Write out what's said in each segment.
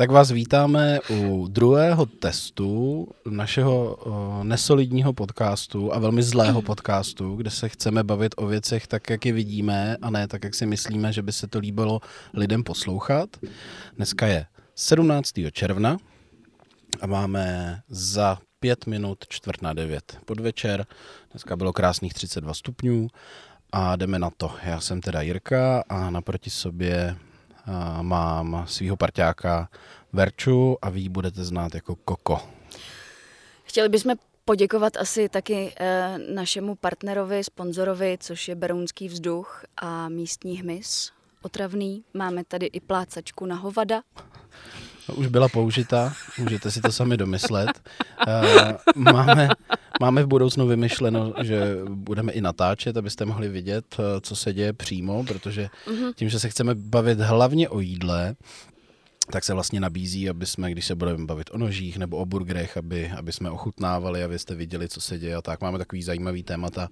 Tak vás vítáme u druhého testu našeho nesolidního podcastu a velmi zlého podcastu, kde se chceme bavit o věcech tak, jak je vidíme a ne tak, jak si myslíme, že by se to líbilo lidem poslouchat. Dneska je 17. června a máme za pět minut čtvrt na devět podvečer. Dneska bylo krásných 32 stupňů a jdeme na to. Já jsem teda Jirka a naproti sobě mám svého parťáka Verču a vy budete znát jako Koko. Chtěli bychom poděkovat asi taky e, našemu partnerovi, sponzorovi, což je Berounský vzduch a místní hmyz otravný. Máme tady i plácačku na hovada. Už byla použita, můžete si to sami domyslet. E, máme, máme v budoucnu vymyšleno, že budeme i natáčet, abyste mohli vidět, eh, co se děje přímo, protože mhm. tím, že se chceme bavit hlavně o jídle, tak se vlastně nabízí, aby jsme, když se budeme bavit o nožích nebo o burgerech, aby, aby jsme ochutnávali, abyste viděli, co se děje a tak. Máme takový zajímavý témata.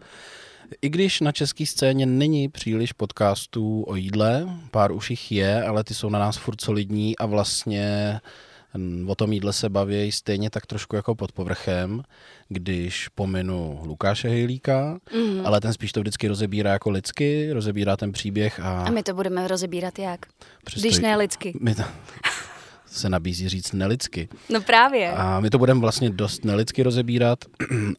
I když na české scéně není příliš podcastů o jídle, pár už jich je, ale ty jsou na nás furt solidní a vlastně O tom jídle se baví stejně tak trošku jako pod povrchem, když pominu Lukáše Hejlíka, mm. ale ten spíš to vždycky rozebírá jako lidsky, rozebírá ten příběh a... A my to budeme rozebírat jak? Přesto, když ne lidsky. My to, se nabízí říct nelidsky. No právě. A my to budeme vlastně dost nelidsky rozebírat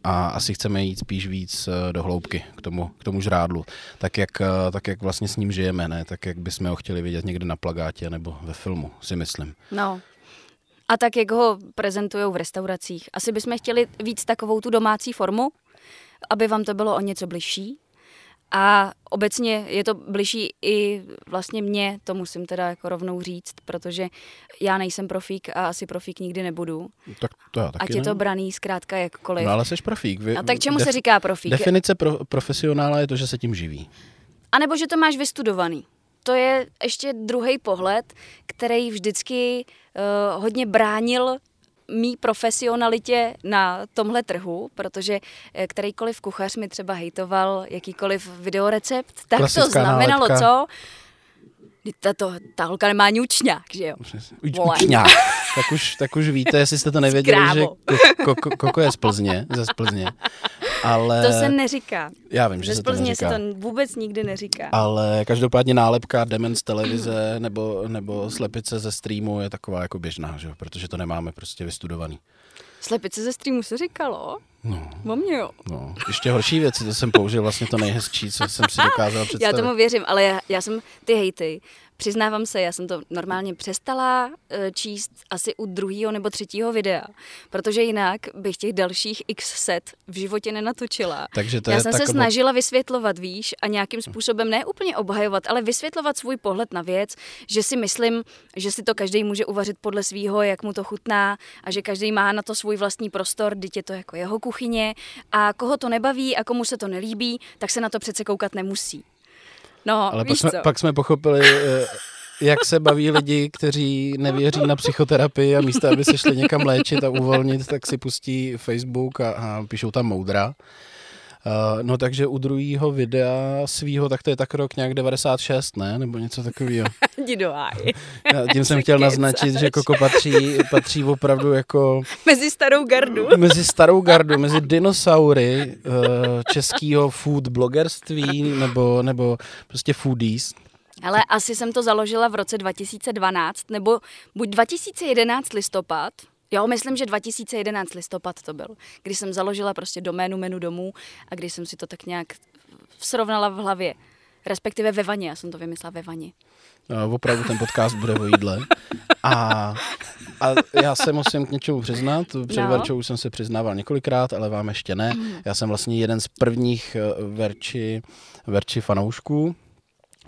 a asi chceme jít spíš víc eh, do hloubky k tomu, k tomu žrádlu. Tak jak, eh, tak jak vlastně s ním žijeme, ne? Tak jak bychom ho chtěli vidět někde na plagátě nebo ve filmu, si myslím. No, a tak, jak ho prezentují v restauracích. Asi bychom chtěli víc takovou tu domácí formu, aby vám to bylo o něco bližší. A obecně je to bližší i vlastně mě, to musím teda jako rovnou říct, protože já nejsem profík a asi profík nikdy nebudu. Tak to já taky Ať je to braný zkrátka jakkoliv. No ale jsi profík. Vy, a tak čemu def, se říká profík? Definice pro, profesionála je to, že se tím živí. A nebo že to máš vystudovaný to je ještě druhý pohled, který vždycky uh, hodně bránil mý profesionalitě na tomhle trhu, protože eh, kterýkoliv kuchař mi třeba hejtoval jakýkoliv videorecept, tak Klasická to znamenalo nálepka. co? Ta, to, ta holka nemá ani učňák, že jo? Učňák. tak, už, tak už víte, jestli jste to nevěděli, Skrávo. že Koko, Koko je z Plzně, ze Plzně. Ale... To se neříká. Já vím, že se to neříká. se to vůbec nikdy neříká. Ale každopádně nálepka Demen z televize nebo, nebo slepice ze streamu je taková jako běžná, že? protože to nemáme prostě vystudovaný. Slepice ze streamu se říkalo? No. O mě jo. No. Ještě horší věci, to jsem použil vlastně to nejhezčí, co jsem si dokázal představit. Já tomu věřím, ale já, já jsem ty hejty Přiznávám se, já jsem to normálně přestala eh, číst asi u druhého nebo třetího videa, protože jinak bych těch dalších x set v životě nenatočila. Takže to já je jsem se snažila vysvětlovat, víš, a nějakým způsobem ne úplně obhajovat, ale vysvětlovat svůj pohled na věc, že si myslím, že si to každý může uvařit podle svého, jak mu to chutná a že každý má na to svůj vlastní prostor, dítě to jako jeho kuchyně a koho to nebaví a komu se to nelíbí, tak se na to přece koukat nemusí. No, Ale víš pak, co? Jsme, pak jsme pochopili, eh, jak se baví lidi, kteří nevěří na psychoterapii a místo, aby se šli někam léčit a uvolnit, tak si pustí Facebook a, a píšou tam moudra. Uh, no takže u druhého videa svýho, tak to je tak rok nějak 96, ne? Nebo něco takového. Já tím jsem chtěl naznačit, že Koko patří, patří opravdu jako... Mezi starou gardu. Mezi starou gardu, mezi dinosaury uh, českého food blogerství nebo, nebo prostě foodies. Ale asi jsem to založila v roce 2012, nebo buď 2011 listopad, Jo, myslím, že 2011 listopad to byl, když jsem založila prostě doménu menu domů a když jsem si to tak nějak srovnala v hlavě. Respektive ve vaně, já jsem to vymyslela ve vaně. No, opravdu ten podcast bude o jídle. A, a já se musím k něčemu přiznat. Před no. Verčou jsem se přiznával několikrát, ale vám ještě ne. Mm. Já jsem vlastně jeden z prvních eh, Verči, Verči fanoušků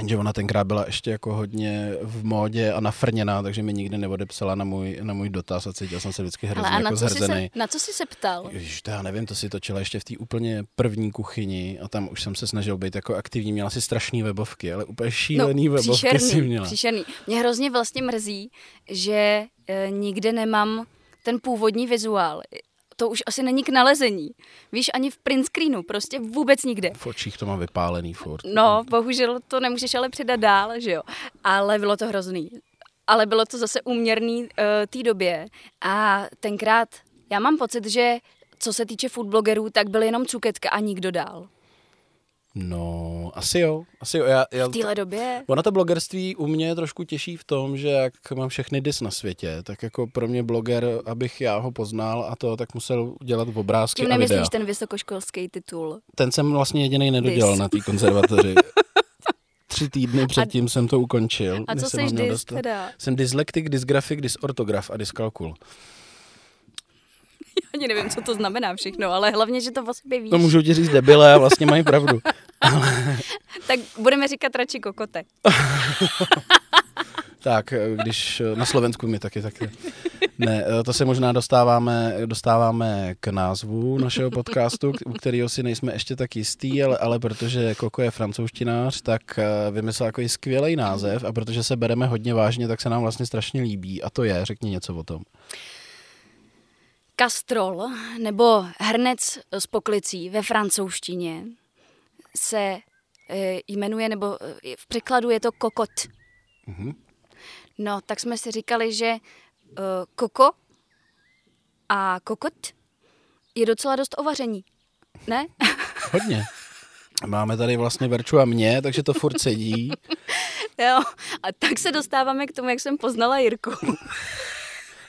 že ona tenkrát byla ještě jako hodně v módě a nafrněná, takže mi nikdy neodepsala na můj, na můj dotaz a cítil jsem se vždycky hrozně Ale a jako zhrzený. Se, na co jsi se ptal? Ježiš, to já nevím, to si točila ještě v té úplně první kuchyni a tam už jsem se snažil být jako aktivní. Měla si strašné webovky, ale úplně šílený no, webovky příšerný, si měla. Příšerný. Mě hrozně vlastně mrzí, že e, nikde nemám ten původní vizuál to už asi není k nalezení. Víš, ani v print screenu, prostě vůbec nikde. V očích to mám vypálený furt. No, bohužel to nemůžeš ale předat dál, že jo. Ale bylo to hrozný. ale bylo to zase úměrný uh, té době. A tenkrát já mám pocit, že co se týče foodblogerů, tak byl jenom Cuketka a nikdo dál. No, asi jo. Asi jo. Já, já, V téhle době? Ono to blogerství u mě je trošku těžší v tom, že jak mám všechny dis na světě, tak jako pro mě bloger, abych já ho poznal a to, tak musel dělat obrázky Tím a nemyslíš videa. ten vysokoškolský titul? Ten jsem vlastně jediný nedodělal Dis. na té konzervatoři. Tři týdny předtím jsem to ukončil. A co jsem jsi dis teda? Jsem dyslektik, dysgrafik, dysortograf a dyskalkul. Ani nevím, co to znamená všechno, ale hlavně, že to o sobě víš. No můžu ti říct debile a vlastně mají pravdu. Tak budeme říkat radši kokote. Tak, když na Slovensku mi taky taky. Ne, to se možná dostáváme, dostáváme k názvu našeho podcastu, u kterého si nejsme ještě tak jistý, ale, ale protože Koko je francouzštinář, tak eh, vymyslel takový skvělý název a protože se bereme hodně vážně, tak se nám vlastně strašně líbí a to je, řekni něco o tom. Kastrol nebo hrnec s poklicí ve francouzštině se e, jmenuje, nebo e, v překladu je to kokot. Mhm. No, tak jsme si říkali, že e, koko a kokot je docela dost o vaření. Ne? Hodně. Máme tady vlastně Verču a mě, takže to furt sedí. jo. A tak se dostáváme k tomu, jak jsem poznala Jirku.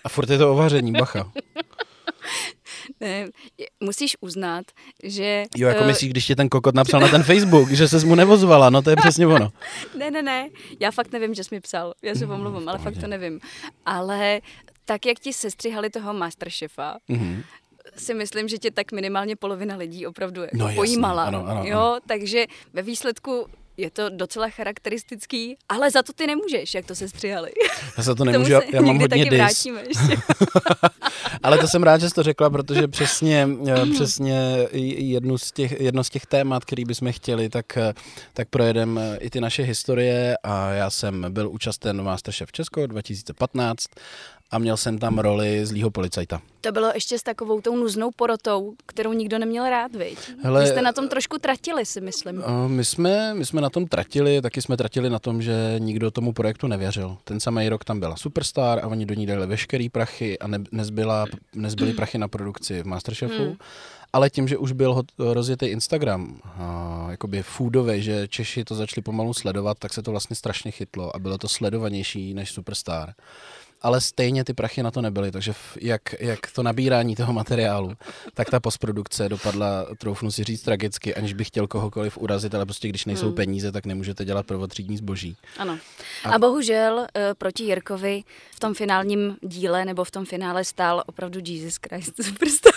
A furt je to o vaření, bacha. ne, musíš uznat, že... Jo, jako e, myslíš, když ti ten kokot napsal na ten Facebook, že ses mu nevozvala, no to je přesně ono. Ne, ne, ne, já fakt nevím, že jsi mi psal, já se omluvám, ale fakt to nevím. Ale tak, jak ti sestřihali toho Masterchefa, Mhm. si myslím, že tě tak minimálně polovina lidí opravdu No jasně, pojímala. ano, ano, jo, ano. takže ve výsledku je to docela charakteristický, ale za to ty nemůžeš, jak to se střihali. Já se to nemůžu, já, já mám hodně taky dis. Ale to jsem rád, že jsi to řekla, protože přesně, eh, přesně jednu z těch, jedno z těch témat, který bychom chtěli, tak, eh, tak projedeme i ty naše historie a já jsem byl účasten Masterchef Česko 2015 a měl jsem tam roli zlýho policajta. To bylo ještě s takovou tou nuznou porotou, kterou nikdo neměl rád, viď? Hele- Vy jste na tom trošku tratili, si myslím. Eh, My jsme, my jsme na tom tratili, taky jsme tratili na tom, že nikdo tomu projektu nevěřil. Ten samý rok tam byla Superstar a oni do ní dali veškerý prachy a ne, nezbyla, nezbyly prachy na produkci v Masterchefu. Hmm. Ale tím, že už byl hot, rozjetý Instagram, a, jakoby foodový, že Češi to začali pomalu sledovat, tak se to vlastně strašně chytlo a bylo to sledovanější než Superstar. Ale stejně ty prachy na to nebyly, takže jak, jak to nabírání toho materiálu, tak ta postprodukce dopadla, troufnu si říct, tragicky, aniž bych chtěl kohokoliv urazit, ale prostě když nejsou Hmm. peníze, tak nemůžete dělat prvotřídní zboží. Ano. A- A bohužel eh, proti Jirkovi v tom finálním díle nebo v tom finále stál opravdu Jesus Christ Superstar.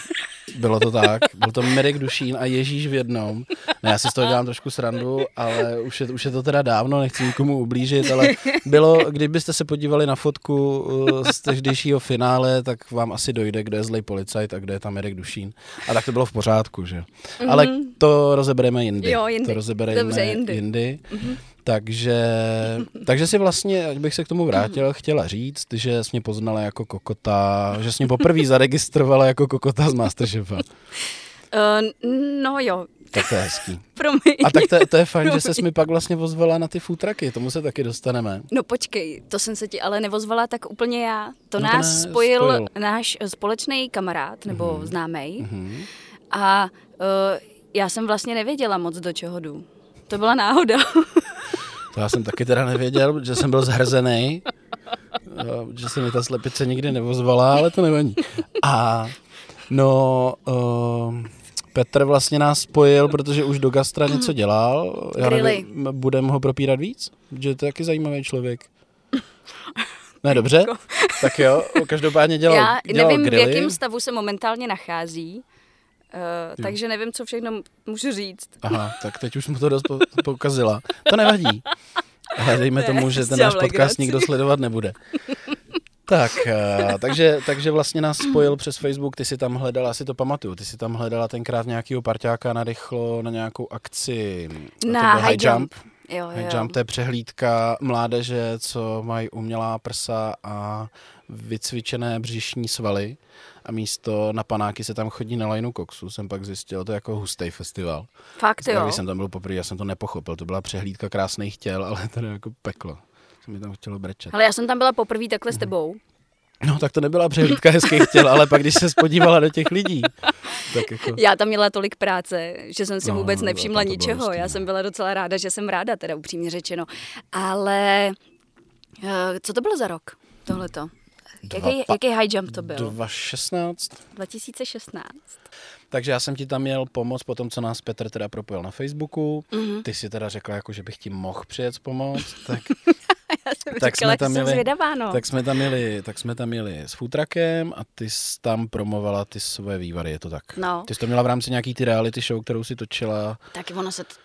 Bylo to tak, byl to Mirek Dušín a Ježíš v jednom. Ne, já si z toho dělám trošku srandu, ale už je, už je to teda dávno, nechci nikomu ublížit, ale bylo, kdybyste se podívali na fotku uh, z tehdejšího finále, tak vám asi dojde, kdo je zlej policajt a kdo je tam Mirek Dušín. A tak to bylo v pořádku, že? Ale to rozebereme jindy. Mhm. Jo, jindy. To rozebereme Dobře, jindy. Mhm. jindy. Takže, takže si vlastně, ať bych se k tomu vrátil, chtěla říct, že jsi mě poznala jako kokota, že jsi mě poprvé zaregistrovala jako kokota z Masterchefa. Uh, no jo, Tak to je hezký. promiň. A tak to, to je fajn, že ses mi pak vlastně ozvala na ty futraky, tomu se taky dostaneme. No počkej, to jsem se ti ale nevozvala tak úplně já. To No to nás ne, spojil, spojil. náš eh, společný kamarád nebo mm-hmm. známý. Mhm. A uh, já jsem vlastně nevěděla moc, do čeho jdu. To byla náhoda. To já jsem taky teda nevěděl, že jsem byl zhrzený, že se mi ta slepice nikdy nevozvala, ale to nevadí. A no, uh, Petr vlastně nás spojil, protože už do gastra něco dělal. Já nevím, budeme ho propírat víc? Že to je taky zajímavý člověk. Ne, dobře, tak jo, každopádně dělal, já dělal nevím, grily. v jakém stavu se momentálně nachází. Uh, takže nevím, co všechno můžu říct. Aha, tak teď už mu to dost po- pokazila. To nevadí. Ale dejme Ne, tomu, že ten náš podcast legraci. nikdo sledovat nebude. Tak, eh, takže, takže vlastně nás spojil přes Facebook, ty si tam hledala, asi to pamatuju, ty si tam hledala tenkrát nějakýho parťáka na rychlo na nějakou akci. A Na byl high jump. Jo, High jo. jump, to je přehlídka mládeže, co mají umělá prsa a vycvičené břišní svaly a místo na panáky se tam chodí na lajnu koksu, jsem pak zjistil, to je jako hustý festival. Fakt jo. Když jsem tam byl poprvé, já jsem to nepochopil, to byla přehlídka krásných těl, ale to je jako peklo. Se mi tam chtělo brečet. Ale já jsem tam byla poprvé takhle s tebou. No tak to nebyla přehlídka hezkých těl, ale pak když se spodívala do těch lidí, tak jako... Já tam měla tolik práce, že jsem si No, vůbec nevšimla ničeho. hustý, Já no. jsem byla docela ráda, že jsem ráda, teda upřímně řečeno. Ale eh, co to bylo za rok, tohleto? Dva Jaký, jaký high jump to byl? 2016. 2016. Takže já jsem ti tam měl pomoct po tom, co nás Petr teda propojil na Facebooku. Mhm. Ty si teda řekla, jako, že bych ti mohl přijet pomoct, tak, Já jsem Tak říkala, jsme tam jsem zvědavá, no. tak, jsme tam měli, tak jsme tam měli s futrakem a ty jsi tam promovala ty svoje vývary, je to tak? No. Ty jsi to měla v rámci nějaký ty reality show, kterou si točila. Tak ono se t-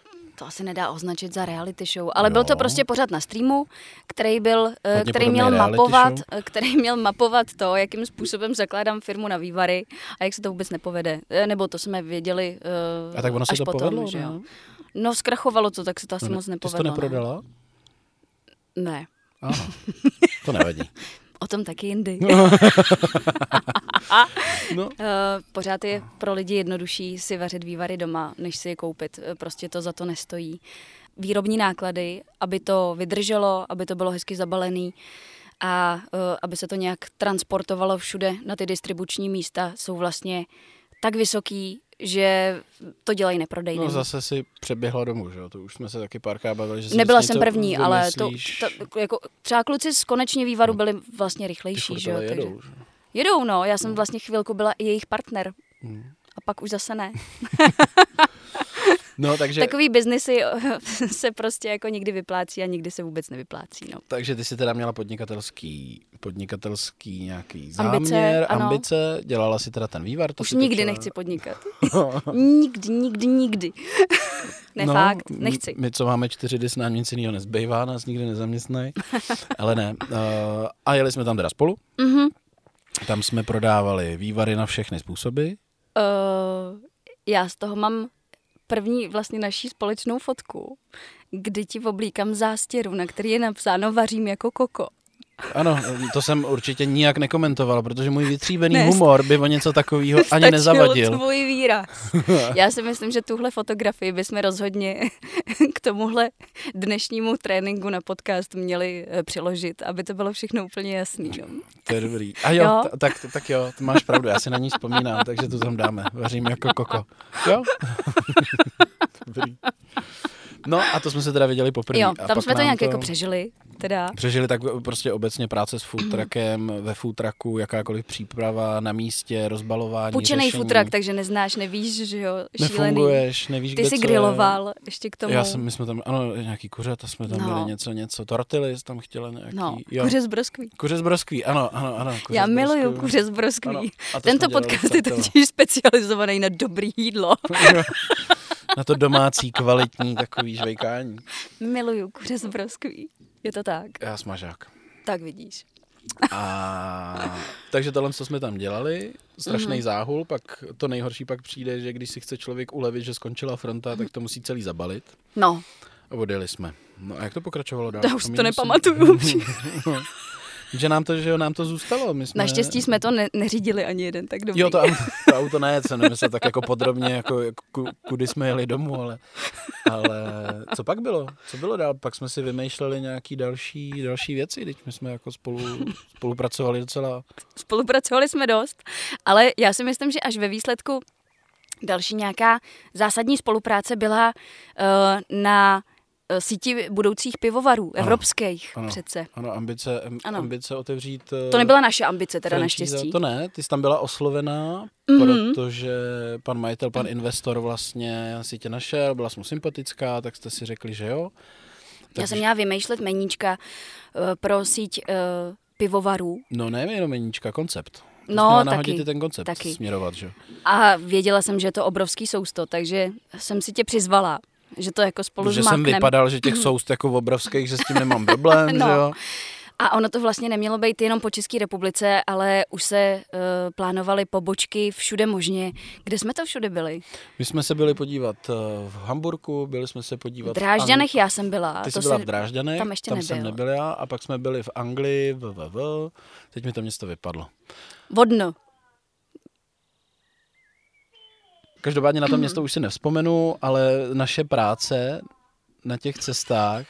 to asi nedá označit za reality show, ale Jo. byl to prostě pořád na streamu, který byl, eh, Hodně který měl mapovat, show. eh, který měl mapovat to, jakým způsobem zakládám firmu na vývary a jak se to vůbec nepovede. Eh, Nebo to jsme věděli uh, A tak ono se až to potom, povedlo, že jo. ne? No zkrachovalo to, tak se to asi No, moc Ty jsi nepovedlo. to ne. neprodala? Ne, Aha, to nevadí. o tom taky jindy. No. Eh, Pořád je pro lidi jednodušší si vařit vývary doma, než si je koupit. Eh, Prostě to za to nestojí. Výrobní náklady, aby to vydrželo, aby to bylo hezky zabalený a eh, aby se to nějak transportovalo všude na ty distribuční místa, jsou vlastně tak vysoký, že to dělají neprodejným. No zase si přeběhla domů, že jo? To už jsme se taky párkrát bavili, že Nebyla jsem první, ale to, to, jako, třeba kluci z konečně vývaru byli vlastně rychlejší. Že jo? takže- jedou, že? jedou, no. Já jsem vlastně chvilku byla i jejich partner. Hmm. A pak už zase ne. No, takže, Takový biznisy se prostě jako nikdy vyplácí a nikdy se vůbec nevyplácí. No. takže ty jsi teda měla podnikatelský, podnikatelský nějaký Ambice, záměr, ano. ambice, dělala si teda ten vývar. To Už nikdy točila. nechci podnikat. nikdy, nikdy, nikdy. ne, no, fakt, nechci. My, co máme čtyři dny, nám nic jiného nezbývá, nás nikdy nezaměstnají. Ale ne. Uh, a jeli jsme tam teda spolu. Mhm. Tam jsme prodávali vývary na všechny způsoby. Uh, já z toho mám první vlastně naší společnou fotku, kdy ti oblíkám zástěru, na který je napsáno vařím jako koko. Ano, to jsem určitě nijak nekomentoval, protože můj vytříbený Ne, humor by o něco takového ani nezavadil. tvůj výraz. Já si myslím, že tuhle fotografii bychom rozhodně k tomuhle dnešnímu tréninku na podcast měli eh, přiložit, aby to bylo všechno úplně jasný. No. To je dobrý. A jo, Jo. tak, tak jo, to máš pravdu, já si na ní vzpomínám, takže to tam dáme. Vařím jako koko. Jo? dobrý. No a to jsme se teda viděli poprvé. Jo, tam jsme to nějak jako přežili, teda. Přežili tak prostě obecně práce s food truckem, ve food trucku, jakákoliv příprava na místě, rozbalování, řešení. futrak, takže neznáš, nevíš, že jo, šílený. Nefunguješ, nevíš, Ty kde jsi co je. griloval ještě k tomu. Já jsem, my jsme tam, ano, nějaký kuřata jsme tam No. měli něco, něco, tortily tam chtěli nějaký, No, jo. kuře z broskví. Kuře z broskví, ano, ano, ano. Kuře Já miluju kuře z broskví. Ano, to Tento podcast je totiž specializovaný na dobrý jídlo. Na to domácí, kvalitní takový žvejkání. Miluju kuře z broskví. Je to tak? Já smažák. Tak vidíš. A takže tohle, co jsme tam dělali, strašný Mhm. mm-hmm. záhul, pak to nejhorší pak přijde, že když si chce člověk ulevit, že skončila fronta, tak to musí celý zabalit. No, A odjeli jsme. No a jak to pokračovalo dál? já už to nepamatuju. že nám to, že nám to zůstalo. My jsme... Naštěstí jsme to ne- neřídili ani jeden, tak dobrý. Jo, to, auto- to auto ne, jsem nemyslel tak jako podrobně, jako, ku, kudy jsme jeli domů, ale, ale co pak bylo? Co bylo dál? Pak jsme si vymýšleli nějaký další, další věci, teď my jsme jako spolu, spolupracovali docela. Spolupracovali jsme dost, ale já si myslím, že až ve výsledku další nějaká zásadní spolupráce byla uh, na síti budoucích pivovarů, Ano, evropských ano. přece. Ano, ambice, am, Ano. ambice otevřít... To nebyla naše ambice teda franšíza. naštěstí. To ne, ty jsi tam byla oslovená, Mhm. mm-hmm. protože pan majitel, pan investor vlastně si tě našel, byla jsi mu sympatická, tak jste si řekli, že jo. Já jsem měla vymýšlet meníčka uh, pro síť uh, pivovarů No ne jenom meníčka, koncept. No, taky, ten koncept taky. směrovat, že? a věděla jsem, že je to obrovský sousto, takže jsem si tě přizvala, že to jako spolu Protože jsem vypadal, že těch soust jako obrovských, že s tím nemám problém, No. že jo? A ono to vlastně nemělo být jenom po České republice, ale už se uh, plánovaly pobočky všude možně. Kde jsme to všude byli? My jsme se byli podívat eh, v Hamburku, byli jsme se podívat V Drážďanech já jsem byla. Ty to jsi byla se- v Drážďanech, tam ještě tam jsem nebyl. nebyl já, a pak jsme byli v Anglii, v, v, v, teď mi to město vypadlo. Vodno. Každopádně na Mhm. to město už si nevzpomenu, ale naše práce na těch cestách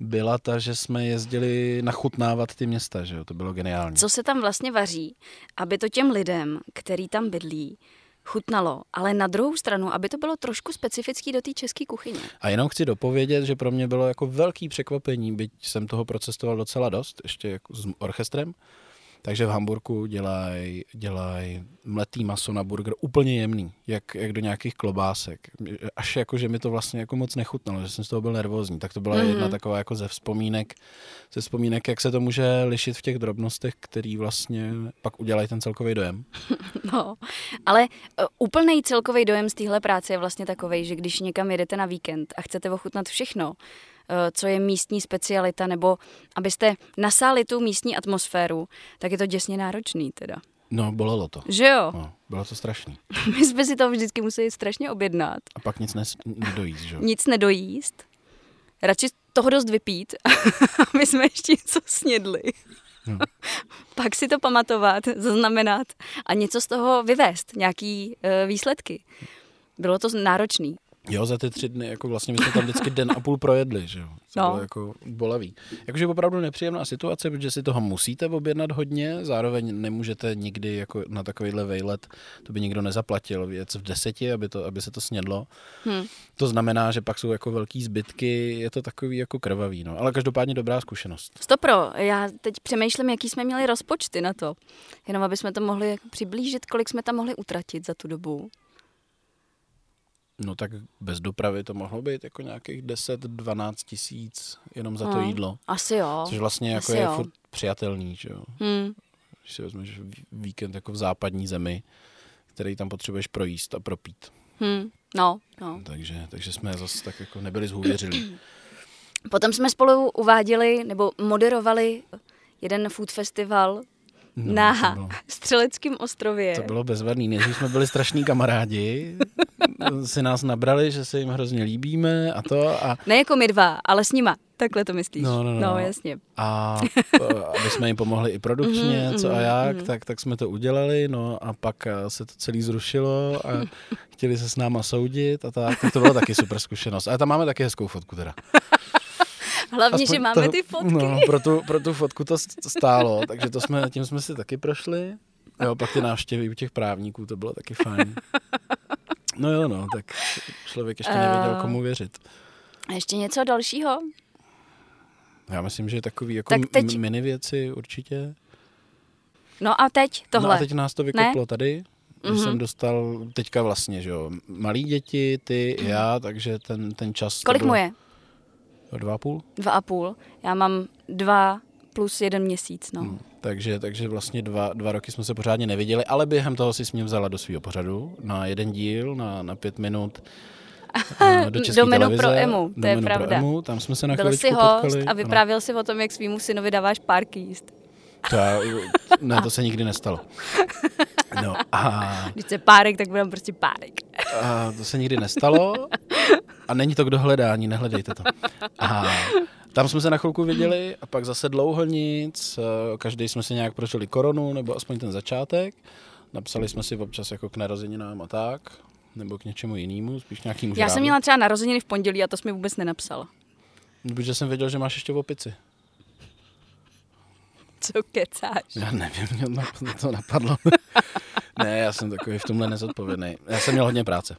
byla ta, že jsme jezdili nachutnávat ty města, že jo, to bylo geniální. Co se tam vlastně vaří, aby to těm lidem, který tam bydlí, chutnalo, ale na druhou stranu, aby to bylo trošku specifický do té české kuchyně. A jenom chci dopovědět, že pro mě bylo jako velký překvapení, byť jsem toho procestoval docela dost, ještě jako s orchestrem, takže v Hamburgu dělají dělaj mletý maso na burger úplně jemný, jak, jak do nějakých klobásek. Až jako, že mi to vlastně jako moc nechutnalo, že jsem z toho byl nervózní. Tak to byla mm-hmm. jedna taková jako ze vzpomínek, ze vzpomínek, jak se to může lišit v těch drobnostech, který vlastně pak udělají ten celkový dojem. No, ale uh, úplný celkový dojem z téhle práce je vlastně takový, že když někam jedete na víkend a chcete ochutnat všechno, co je místní specialita, nebo abyste nasáli tu místní atmosféru, tak je to děsně náročný teda. No, bolelo to. Že jo? No, bylo to strašný. My jsme si to vždycky museli strašně objednat. A pak nic nes- nedojíst, že jo? Nic nedojíst. Radši toho dost vypít, aby jsme ještě něco snědli. No. pak si to pamatovat, zaznamenat a něco z toho vyvést, nějaký uh, výsledky. Bylo to náročný. Jo, za ty tři dny, jako vlastně my jsme tam vždycky den a půl projedli, že jo. To no. bylo jako bolavý. Jakože opravdu nepříjemná situace, protože si toho musíte objednat hodně, zároveň nemůžete nikdy jako na takovýhle vejlet, to by nikdo nezaplatil, věc v deseti, aby, to, aby se to snědlo. Hmm. To znamená, že pak jsou jako velký zbytky, je to takový jako krvavý, no. Ale každopádně dobrá zkušenost. Stopro, já teď přemýšlím, jaký jsme měli rozpočty na to. Jenom aby jsme to mohli přiblížit, kolik jsme tam mohli utratit za tu dobu. No tak bez dopravy to mohlo být jako nějakých 10-12 tisíc jenom za to hmm. jídlo. Asi jo. Což vlastně jako Asi je jo. furt přijatelný, že jo. Hmm. Když si vezmeš víkend jako v západní zemi, který tam potřebuješ projíst a propít. Hmm. No, no. Takže, takže jsme zase tak jako nebyli zhůvěřili. Potom jsme spolu uváděli nebo moderovali jeden food festival No, na Střeleckém ostrově. To bylo bezvadný. Než jsme byli strašní kamarádi, si nás nabrali, že se jim hrozně líbíme a to. A... Ne jako my dva, ale s nima. Takhle to myslíš. No, no, no. no jasně. A aby jsme jim pomohli i produkčně, mm, co a mhm, jak, mm. tak, tak jsme to udělali, no a pak eh, se to celé zrušilo a chtěli se s náma soudit a tak. Tak to bylo taky super zkušenost. A tam máme taky hezkou fotku teda. Hlavně, Aspoň že máme to, ty fotky. No, pro tu, pro tu fotku to stálo, takže to jsme, tím jsme si taky prošli. Jo, pak ty návštěvy u těch právníků, to bylo taky fajn. No jo, no, tak člověk ještě nevěděl, uh, komu věřit. A ještě něco dalšího? Já myslím, že takový jako tak teď... mini věci určitě. No a teď tohle. No a teď nás to vykoplo ne? tady. Mm-hmm. Jsem dostal teďka vlastně, že jo, malí děti, ty, mm. já, takže ten, ten čas... Kolik bylo... mu je? Dva a půl? Dva a půl. Já mám dva plus jeden měsíc, no. Hmm, takže, takže vlastně dva, dva roky jsme se pořádně neviděli, ale během toho si s mě vzala do svého pořadu na jeden díl, na, na pět minut do české do menu televize, pro EMU, to je pravda. EMU, tam jsme se na Byl jsi host potkali. a vyprávěl ano. si o tom, jak svýmu synovi dáváš párky jíst. To ne, to se nikdy nestalo. No a... Když se párek, tak budeme prostě párek. A to se nikdy nestalo. A není to kdo hledá, ani nehledejte to. A tam jsme se na chvilku viděli a pak zase dlouho nic. Každý jsme si nějak prošli koronu, nebo aspoň ten začátek. Napsali jsme si občas jako k narozeninám a tak, nebo k něčemu jinému, spíš nějakým Já jsem měla třeba narozeniny v pondělí a to jsi mi vůbec nenapsal. Protože jsem věděl, že máš ještě v opici. Co kecáš? Já nevím, mě to napadlo. ne, já jsem takový v tomhle nezodpovědný. Já jsem měl hodně práce.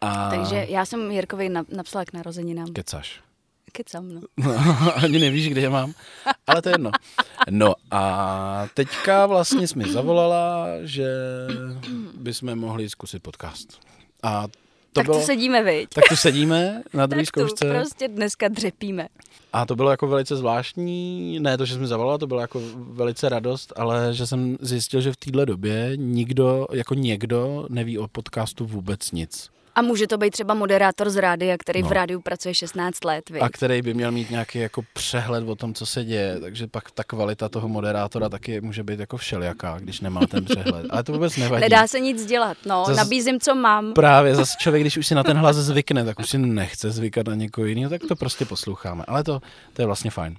A... Takže já jsem Jirkovi napsala k narozeninám. Kecáš. Kecám, no. no. Ani nevíš, kde je mám, ale to je jedno. No a teďka vlastně jsi mi zavolala, že bychom mohli zkusit podcast. A to tak bylo, tu sedíme, viď? Tak tu sedíme na druhé zkoušce. prostě dneska dřepíme. A to bylo jako velice zvláštní, ne to, že jsme zavolala, to bylo jako velice radost, ale že jsem zjistil, že v téhle době nikdo, jako někdo neví o podcastu vůbec nic. A může to být třeba moderátor z rádia, který no. v rádiu pracuje 16 let. Vy. A který by měl mít nějaký jako přehled o tom, co se děje. Takže pak ta kvalita toho moderátora taky může být jako všelijaká, když nemá ten přehled. Ale to vůbec nevadí. Nedá se nic dělat, no. Zas, Nabízím, co mám. Právě, zase člověk, když už si na ten hlas zvykne, tak už si nechce zvykat na někoho jiného, tak to prostě posloucháme. Ale to, to je vlastně fajn.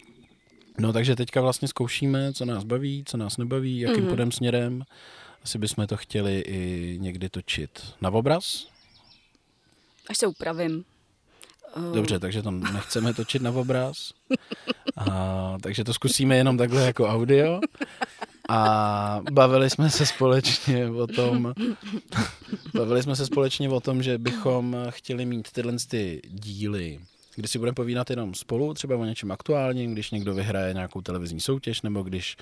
No takže teďka vlastně zkoušíme, co nás baví, co nás nebaví, jakým mm-hmm. půjdem směrem. Asi bychom to chtěli i někdy točit na obraz, až se upravím. Dobře, takže to nechceme točit na obraz. A, takže to zkusíme jenom takhle jako audio. A bavili jsme se společně o tom, bavili jsme se společně o tom, že bychom chtěli mít tyhle ty díly, kdy si budeme povídat jenom spolu, třeba o něčem aktuálním, když někdo vyhraje nějakou televizní soutěž, nebo když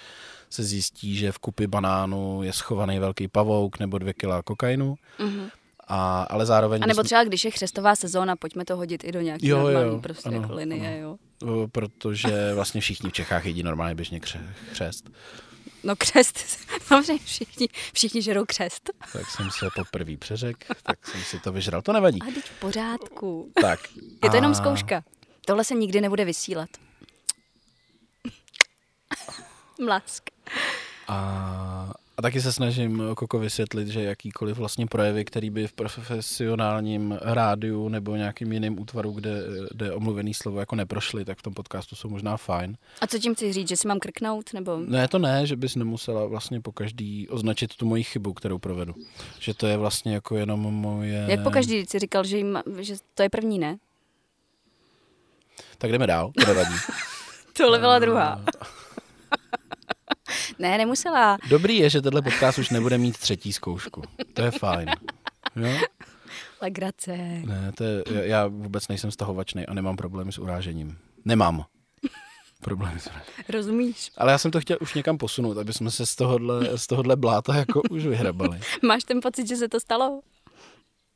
se zjistí, že v kupi banánu je schovaný velký pavouk nebo dvě kila kokainu. Mm-hmm. A, ale zároveň... A nebo třeba, když je chřestová sezóna, pojďme to hodit i do nějaké Jo, normální jo, prostě ano, jako linie, ano. jo. Protože vlastně všichni v Čechách jedí normálně běžně kře- křest. No křest, samozřejmě všichni, všichni žerou křest. Tak jsem se poprvé přeřek, tak jsem si to vyžral. To nevadí. A teď v pořádku. Tak. Je to jenom a- zkouška. Tohle se nikdy nebude vysílat. Mlask. A, a taky se snažím Koko vysvětlit, že jakýkoliv vlastně projevy, který by v profesionálním rádiu nebo nějakým jiným útvaru, kde jde omluvený slovo, jako neprošly, tak v tom podcastu jsou možná fajn. A co tím chci říct, že si mám krknout? Nebo... Ne, to ne, že bys nemusela vlastně po každý označit tu moji chybu, kterou provedu. Že to je vlastně jako jenom moje... Jak po každý si říkal, že, jim, že to je první, ne? Tak jdeme dál, to nevadí. Tohle byla druhá. Ne, nemusela. Dobrý je, že tenhle podcast už nebude mít třetí zkoušku. To je fajn. Jo? Legrace. Ne, to je, já- vůbec nejsem stahovačný a nemám problémy s urážením. Nemám. Problémy s urážením. Rozumíš? Ale já jsem to chtěl už někam posunout, aby jsme se z tohohle, z tohohle bláta jako už vyhrabali. Máš ten pocit, že se to stalo?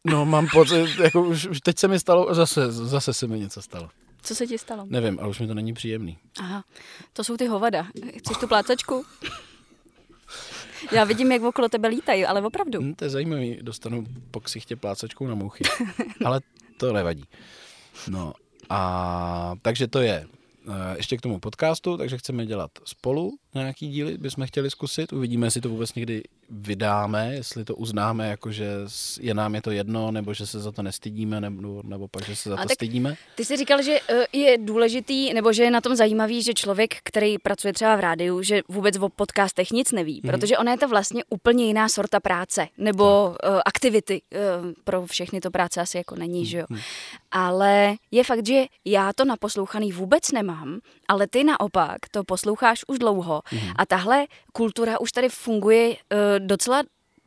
No, mám pocit, jako už, už teď se mi stalo, zase, zase se mi něco stalo. Co se ti stalo? Nevím, ale už mi to není příjemný. Aha, to jsou ty hovada. Chceš tu plácačku? Já vidím, jak okolo tebe lítají, ale opravdu. Hm, to je zajímavý, dostanu po ksichtě plácačkou na mouchy. Ale to nevadí. No a takže to je eh, ještě k tomu podcastu, takže chceme dělat spolu nějaký díly, bychom chtěli zkusit. Uvidíme, jestli to vůbec někdy vydáme, jestli to uznáme, jako že je nám je to jedno, nebo že se za to nestydíme, nebo, nebo pak, že se za A to tak- stydíme. Ty jsi říkal, že eh, je důležitý, nebo že je na tom zajímavý, že člověk, který pracuje třeba v rádiu, že vůbec o podcastech nic neví, Mhm. protože ona je to vlastně úplně jiná sorta práce, nebo uh, aktivity. Uh, pro všechny to práce asi jako není, že jo. Mhm. Ale je fakt, že já to naposlouchaný vůbec nemám, ale ty naopak to posloucháš už dlouho. Mhm. A tahle kultura už tady funguje uh, docela,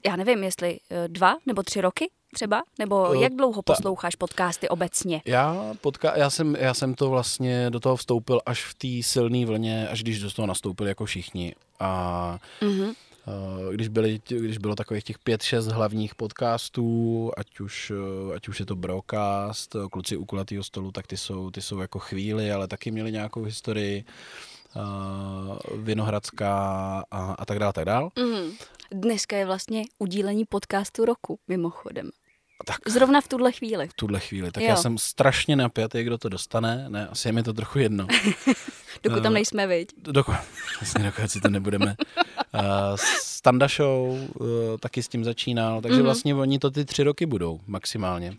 já nevím, jestli uh, dva nebo tři roky třeba? Nebo Eh, jak dlouho posloucháš podcasty obecně? Já, podka- já, jsem, já jsem to vlastně do toho vstoupil až v té silné vlně, až když do toho nastoupili jako všichni. A Mhm. Eh, když, byly, když bylo takových těch pět, šest hlavních podcastů, ať už, ať už je to Brocast, kluci u kulatého stolu, tak ty jsou, ty jsou jako chvíli, ale taky měli nějakou historii, Vinohradská a, a tak dále, tak dále. Mhm. Dneska je vlastně udílení podcastu roku, mimochodem. Tak Zrovna v tuhle chvíli. v tuhle chvíli. Tak Jo. já jsem strašně napjatý, kdo to dostane. Ne, asi je mi to trochu jedno. Dokud tam Eh, nejsme, viď? Dokud, vlastně dokud si to nebudeme. Uh, Standa Show uh, taky s tím začínal, takže Mhm. vlastně oni to ty tři roky budou maximálně.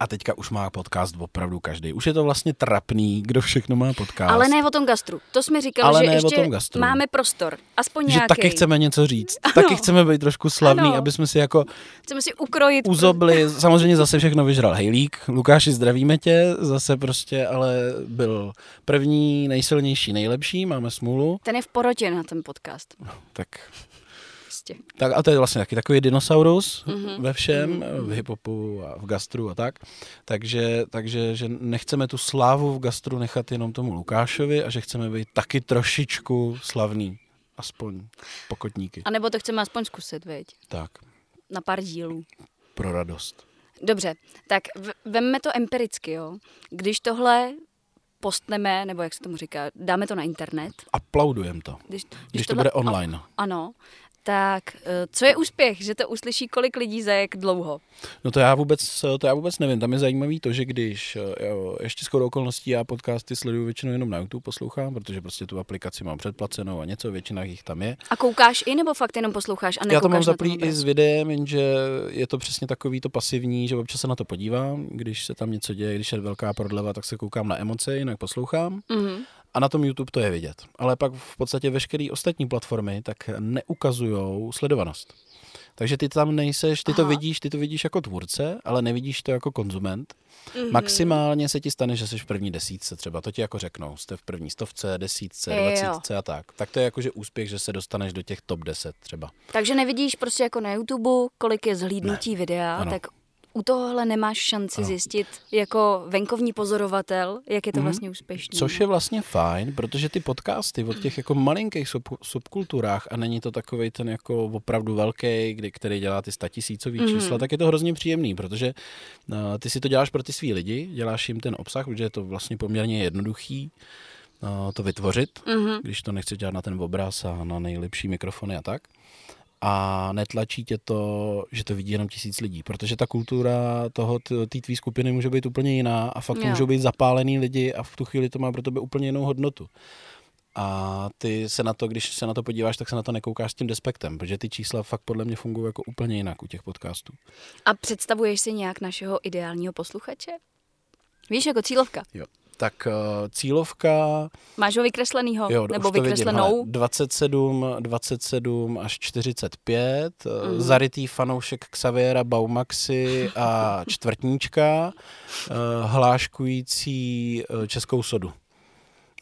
A teďka už má podcast opravdu každý. Už je to vlastně trapný, kdo všechno má podcast. Ale ne o tom gastru. To jsme říkali, Ale že ještě tom gastru. máme prostor. Aspoň že nějaký. taky chceme něco říct. Taky chceme být trošku slavný, Ano. aby jsme si jako chceme si ukrojit. uzobli. Samozřejmě zase všechno vyžral Hejlík. Lukáši, zdravíme tě. Zase prostě, ale byl první, nejsilnější, nejlepší. Máme smůlu. Ten je v porotě na ten podcast. Tak Prostě. Tak a to je vlastně taky takový dinosaurus Mhm. mm-hmm. ve všem, mm-hmm. v hiphopu a v gastru a tak. Takže, takže že nechceme tu slávu v gastru nechat jenom tomu Lukášovi a že chceme být taky trošičku slavný. Aspoň pokotníky. A nebo to chceme aspoň zkusit, viď? Tak, Na pár dílů. pro radost. Dobře, tak vemme to empiricky, jo. Když tohle postneme, nebo jak se tomu říká, dáme to na internet. Aplaudujem to. Když, Když to tohle- bude online. Ano, tak eh, co je úspěch, že to uslyší kolik lidí za jak dlouho? No to já vůbec, to já vůbec nevím. Tam je zajímavý to, že když eh, jo, ještě skoro okolností já podcasty sleduju většinou jenom na YouTube poslouchám, protože prostě tu aplikaci mám předplacenou a něco, většina jich tam je. A koukáš i, nebo fakt jenom posloucháš a Já to mám zaplý i s videem, jenže je to přesně takový to pasivní, že občas se na to podívám, když se tam něco děje, když je velká prodleva, tak se koukám na emoce, jinak poslouchám. Mhm. A na tom YouTube to je vidět. Ale pak v podstatě veškeré ostatní platformy tak neukazují sledovanost. Takže ty tam nejseš, ty to Aha. vidíš, ty to vidíš jako tvůrce, ale nevidíš to jako konzument. Mhm. Maximálně se ti stane, že jsi v první desítce třeba, to ti jako řeknou, jste v první stovce, desítce, Jo. dvacítce a tak. Tak to je jako, že úspěch, že se dostaneš do těch top 10 třeba. Takže nevidíš prostě jako na YouTube, kolik je zhlídnutí videa, Ano. tak u tohohle nemáš šanci Ano. zjistit jako venkovní pozorovatel, jak je to Mhm. vlastně úspěšný. Což je vlastně fajn, protože ty podcasty od těch jako malinkých sub, subkulturách a není to takový ten jako opravdu velký, kdy, který dělá ty statisícový Mhm. mm. čísla, tak je to hrozně příjemný, protože uh, ty si to děláš pro ty svý lidi, děláš jim ten obsah, protože je to vlastně poměrně jednoduchý uh, to vytvořit, Mhm. když to nechci dělat na ten obraz a na nejlepší mikrofony a tak. A netlačí tě to, že to vidí jenom tisíc lidí, protože ta kultura toho, té tvý skupiny může být úplně jiná a fakt jo. můžou být zapálený lidi a v tu chvíli to má pro tebe úplně jinou hodnotu. A ty se na to, když se na to podíváš, tak se na to nekoukáš s tím despektem, protože ty čísla fakt podle mě fungují jako úplně jinak u těch podcastů. A představuješ si nějak našeho ideálního posluchače? Víš, jako cílovka. Jo. Tak uh, cílovka, Máš ho vykreslenýho? jo, nebo to vidím, vykreslenou? hele, 27, 27 až 45, Mhm. mm. zarytý fanoušek Xaviera Baumaxy a čtvrtníčka, uh, hláškující českou sodu.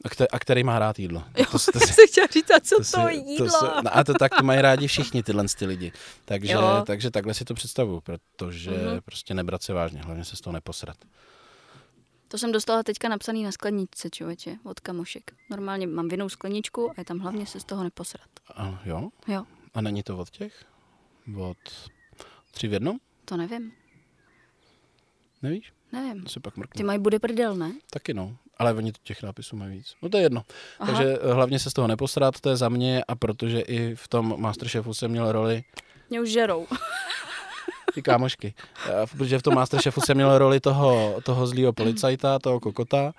A, kte- a který má rád jídlo. Jo, to, to, jsem chtěla říct, a co to, si- jídlo? se, no a to tak to mají rádi všichni tyhle ty lidi. Takže, Jo. takže takhle si to představuju, protože Mhm. mm-hmm. prostě nebrat se vážně, hlavně se z toho neposrat. To jsem dostala teďka napsaný na skleničce, člověče, od kamošek. Normálně mám vinou skleničku a je tam hlavně se z toho neposrat. A, jo? Jo, A není to od těch? Od tři v jednom? to nevím. Nevíš? Nevím. To si pak mrknu. Ty mají bude prdel, ne? Taky no. Ale oni těch nápisů mají víc. No to je jedno. Aha. Aha. Takže eh, hlavně se z toho neposrat, to je za mě a protože i v tom Masterchefu jsem měl roli Mě už žerou. ty kámošky. Eh, Protože v tom Masterchefu jsem měl roli toho, toho zlýho policajta, toho kokota.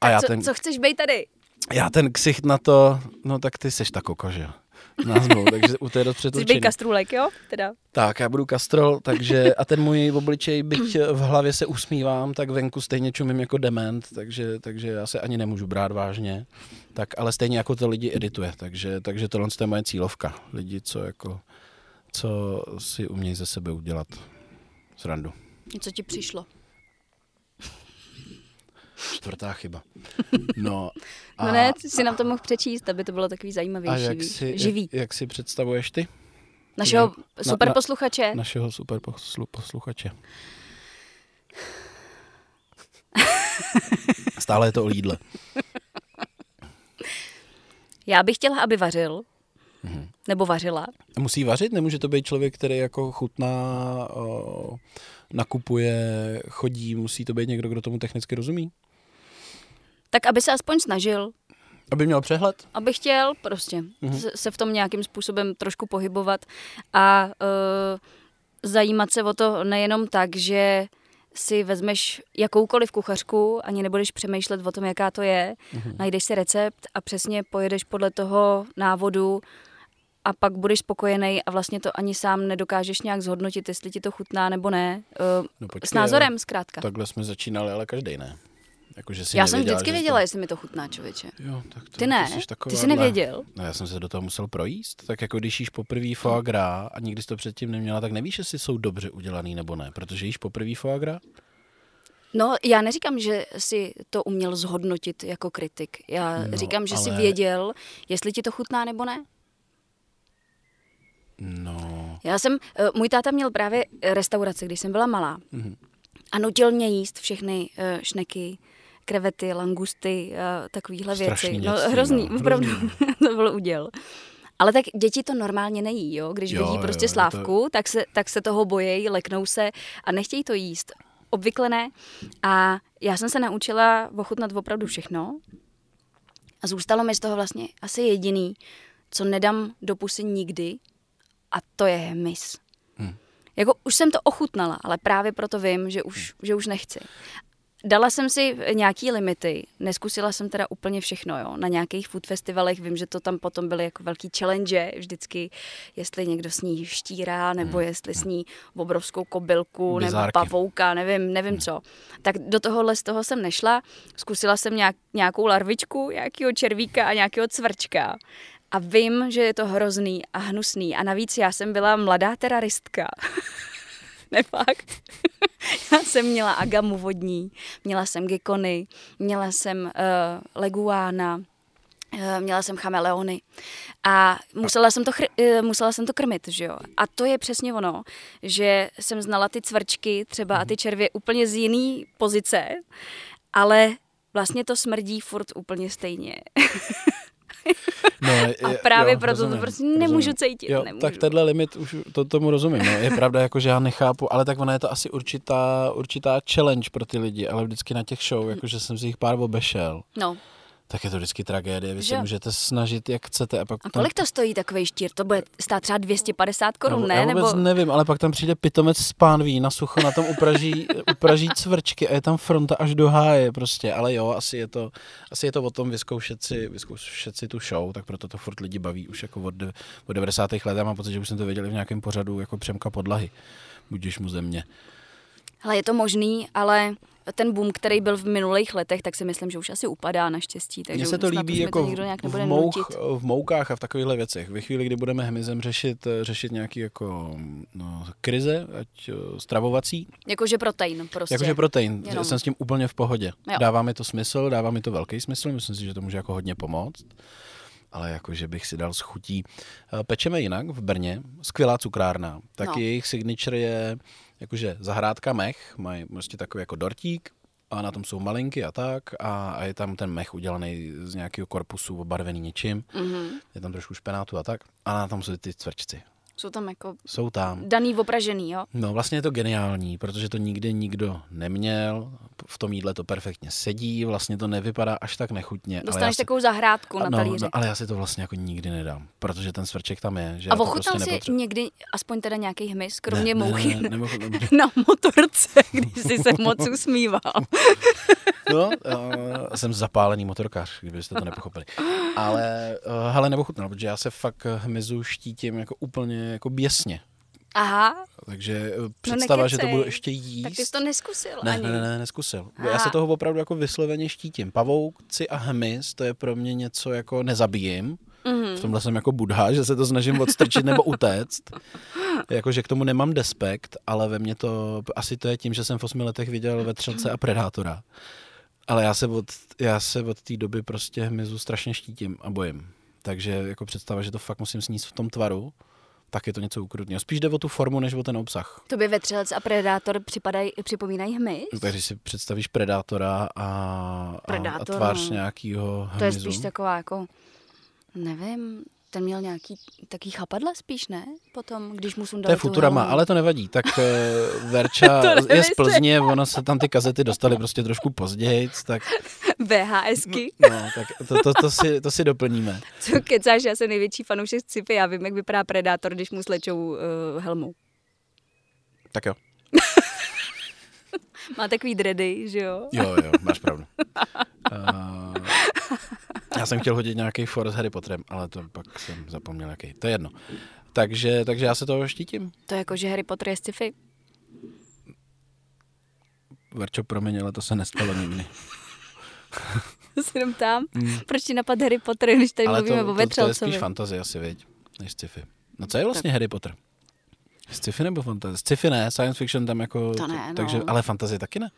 A já co, ten, co chceš být tady? já ten ksicht na to, no tak ty seš ta koko, že jo? Takže u je dost být přetočený. kastrůlek, jo? Teda. Tak, já budu kastrol, takže a ten můj obličej, byť v hlavě se usmívám, tak venku stejně čumím jako dement, takže, takže já se ani nemůžu brát vážně. Tak, ale stejně jako to lidi edituje, takže, takže tohle je moje cílovka. Lidi, co jako, co si umějí ze sebe udělat srandu. Něco ti přišlo. Čtvrtá chyba. No, a, No ne, si nám to mohl přečíst, aby to bylo takový a zajímavější. jak víš, si, živý. jak, jak si představuješ ty Našeho na- super na- posluchače. našeho super poslu, posluchače? Stále je to o jídle. Já bych chtěla, aby vařil. Mhm. Nebo vařila. Musí vařit? Nemůže to být člověk, který jako chutná, o, nakupuje, chodí, musí to být někdo, kdo tomu technicky rozumí? Tak aby se aspoň snažil, Aby měl přehled? aby chtěl prostě Mhm. se, v tom nějakým způsobem trošku pohybovat a uh, zajímat se o to nejenom tak, že si vezmeš jakoukoliv kuchařku, ani nebudeš přemýšlet o tom, jaká to je, Mhm. najdeš si recept a přesně pojedeš podle toho návodu a pak budeš spokojený a vlastně to ani sám nedokážeš nějak zhodnotit, jestli ti to chutná nebo ne. Uh, No, počkej, s názorem zkrátka. Takhle jsme začínali, ale každý ne. Jako, že Já jsem nevěděla, vždycky že věděla, To... jestli mi to chutná, člověče. Jo, tak to, Ty ne, jsi ty jsi nevěděl. No, já jsem se do toho musel projíst. Tak jako když jíš poprvé foie gras a nikdy jsi to předtím neměla, tak nevíš, jestli jsou dobře udělaný nebo ne. Protože jíš poprvé foie gras? No, já neříkám, že si to uměl zhodnotit jako kritik. Já No, říkám, že ale... si věděl, jestli ti to chutná nebo ne. No, Já jsem, eh, můj táta měl právě restauraci, když jsem byla malá. Mhm. A nutil mě jíst všechny uh, šneky, krevety, langusty, takovýhle Strašný věci. No, hrozný, no, opravdu, hrozný. to byl uděl. Ale tak děti to normálně nejí, jo? Když Jo, vidí jo, prostě je to- slávku, tak, se, tak se toho bojejí, leknou se a nechtějí to jíst. Obvykle ne. A já jsem se naučila ochutnat opravdu všechno. A zůstalo mi z toho vlastně asi jediný, co nedám do pusy nikdy, a to je hmyz. Hm. Jako už jsem to ochutnala, ale právě proto vím, že už, že už nechci. Dala jsem si nějaký limity, neskusila jsem teda úplně všechno, jo. Na nějakých food festivalech vím, že to tam potom byly jako velký challenge vždycky, jestli někdo sní štíra, nebo jestli sní obrovskou kobylku, nebo Bizárky. pavouka, nevím, nevím co. Tak do tohohle z toho jsem nešla, zkusila jsem nějak, nějakou larvičku, nějakého červíka a nějakého cvrčka. A vím, že je to hrozný a hnusný. A navíc já jsem byla mladá teraristka. ne fakt. já jsem měla agamu vodní, měla jsem gekony, měla jsem uh, leguána, uh, měla jsem chameleony a musela jsem, to chr- uh, musela jsem to krmit, že jo. A to je přesně ono, že jsem znala ty cvrčky třeba a ty červě úplně z jiný pozice, ale vlastně to smrdí furt úplně stejně. No, je, a právě jo, proto rozumím, to prostě nemůžu rozumím. cítit. Jo, nemůžu. Tak tenhle limit už to, tomu rozumím. No. Je pravda, jako, že já nechápu, ale tak ona je to asi určitá, určitá challenge pro ty lidi, ale vždycky na těch show, jako, že jsem si jich pár obešel. No tak je to vždycky tragédie. Vy že? se můžete snažit, jak chcete. A, pak a kolik tam... to stojí takový štír? To bude stát třeba 250 korun, no, ne? Já vůbec Nebo... nevím, ale pak tam přijde pitomec z pánví na sucho, na tom upraží, upraží cvrčky a je tam fronta až do háje prostě. Ale jo, asi je to, asi je to o tom vyzkoušet si, vyzkoušet si tu show, tak proto to furt lidi baví už jako od, od 90. let. Já mám pocit, že už jsem to věděl v nějakém pořadu jako Přemka podlahy. Budíš mu země. Ale je to možný, ale ten boom, který byl v minulých letech, tak si myslím, že už asi upadá naštěstí. Takže Mně se to líbí jako to v, mouch, v moukách a v takovýchhle věcech. Ve chvíli, kdy budeme hmyzem řešit, řešit nějaký jako no, krize, ať stravovací. Jakože protein prostě. Jakože protein. Jenom. Jsem s tím úplně v pohodě. Jo. Dává mi to smysl, dává mi to velký smysl. Myslím si, že to může jako hodně pomoct ale jako, že bych si dal schutí. Pečeme jinak v Brně, skvělá cukrárna. Tak no. jejich signature je jakože zahrádka mech, mají prostě takový jako dortík, a na tom jsou malinky a tak a, a je tam ten mech udělaný z nějakého korpusu obarvený něčím, mm-hmm. je tam trošku špenátu a tak a na tom jsou ty cvrčci. Jsou tam jako Jsou tam. daný opražený, jo? No vlastně je to geniální, protože to nikdy nikdo neměl. V tom jídle to perfektně sedí, vlastně to nevypadá až tak nechutně. Dostaneš takovou zahrádku na no, talíři. No, ale já si to vlastně jako nikdy nedám, protože ten svrček tam je. Že a ochutnal prostě si někdy aspoň teda nějaký hmyz, kromě ne, mouchy ne, ne, ne, na motorce, když jsi se moc usmíval. no, uh, jsem zapálený motorkář, kdybyste to nepochopili. Ale, uh, hele, nepochutnal, protože já se fakt hmyzu štítím jako úplně jako běsně. Aha. Takže eh, no představa, no že to budu ještě jíst. Tak ty jsi to neskusil ne, ani. Ne, ne, ne, neskusil. Aha. Já se toho opravdu jako vysloveně štítím. Pavouci a hmyz, to je pro mě něco jako nezabijím. Mm-hmm. V tomhle jsem jako budha, že se to snažím odstrčit nebo utéct. Jakože k tomu nemám despekt, ale ve mně to, asi to je tím, že jsem v osmi letech viděl Vetřelce a Predátora. Ale já se od, já se od té doby prostě hmyzu strašně štítím a bojím. Takže jako představa, že to fakt musím sníst v tom tvaru, tak je to něco ukrutného. Spíš jde o tu formu, než o ten obsah. To by vetřelec a predátor připadají, připomínají hmyz? No, takže si představíš predátora a, Predátor, a tvář no. nějakého hmyzu. To je spíš taková jako, nevím, ten měl nějaký taký chapadla spíš, ne? Potom, když mu sundali To je Futurama, ale to nevadí. Tak uh, Verča je z Plzně, ono se tam ty kazety dostaly prostě trošku později, tak... VHSky. No, tak to, to, to, si, to si doplníme. Co kecáš, já jsem největší fanoušek sci-fi, já vím, jak vypadá Predátor, když mu slečou uh, helmu. Tak jo. Má takový dredy, že jo? Jo, jo, máš pravdu. Uh, já jsem chtěl hodit nějaký for s Harry Potterem, ale to pak jsem zapomněl jaký. To je jedno. Takže, takže já se toho štítím. To je jako, že Harry Potter je sci-fi. Verčo, promiň, ale to se nestalo nikdy. se jenom tam. Mm. Proč ti napad Harry Potter, když tady ale mluvíme to, o Vetřelcovi? To, to je spíš fantazie asi, viď? Než sci-fi. No co je vlastně tak. Harry Potter? Sci-fi nebo fantazie? Sci-fi ne, science fiction tam jako... To ne, no. takže, ale fantazie taky ne?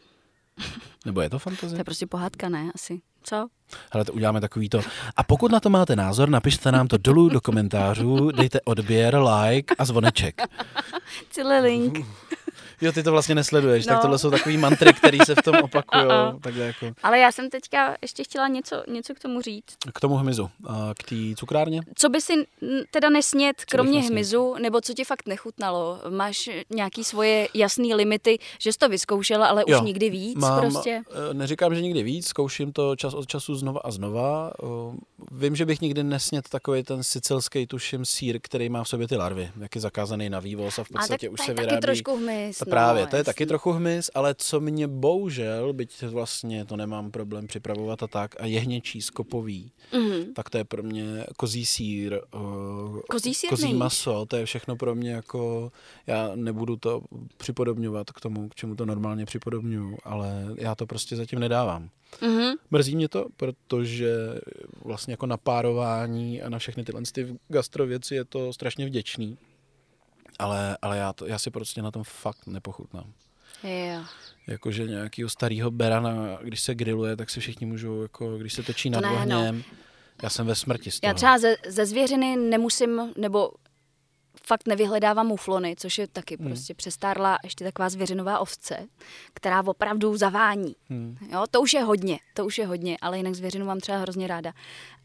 Nebo je to fantazie? To je prostě pohádka, ne? Asi. Co? Ale to uděláme takový to. A pokud na to máte názor, napište nám to dolů do komentářů, dejte odběr, like a zvoneček. Celý link. Jo, ty to vlastně nesleduješ, no. tak tohle jsou takový mantry, které se v tom opakují. jako. Ale já jsem teďka ještě chtěla něco, něco k tomu říct. K tomu hmyzu, k té cukrárně? Co by si teda nesnět, kromě hmyzu, nebo co ti fakt nechutnalo? Máš nějaký svoje jasné limity, že jsi to vyzkoušela, ale jo, už nikdy víc mám, prostě? E, neříkám, že nikdy víc, zkouším to čas od času znova a znova. Vím, že bych nikdy nesnět takový ten sicilský tuším sír, který má v sobě ty larvy, jak je zakázaný na vývoz a v podstatě a tak, už se vyrábí. trošku hmyz no, právě, to je jasný. taky trochu hmyz, ale co mě bohužel, byť vlastně to nemám problém připravovat a tak, a jehněčí skopový, Mhm. tak to je pro mě kozí sír, uh, Kozí sír kozí maso, to je všechno pro mě jako, já nebudu to připodobňovat k tomu, k čemu to normálně připodobňuju, ale já to prostě zatím nedávám. Mhm. Mrzí mě to, protože vlastně jako na párování a na všechny tyhle ty gastrověci je to strašně vděčný. Ale, ale já, to, já si prostě na tom fakt nepochutnám. Jo. Jakože nějakýho starého berana, když se grilluje, tak si všichni můžou, jako když se točí To nad no. ohněm. Já jsem ve smrti z toho. Já třeba ze, ze zvěřiny nemusím, nebo fakt nevyhledávám muflony, což je taky Hmm. prostě přestárla ještě taková zvěřinová ovce, která opravdu zavání. Hmm. Jo, to už je hodně, to už je hodně, ale jinak zvěřinu mám třeba hrozně ráda.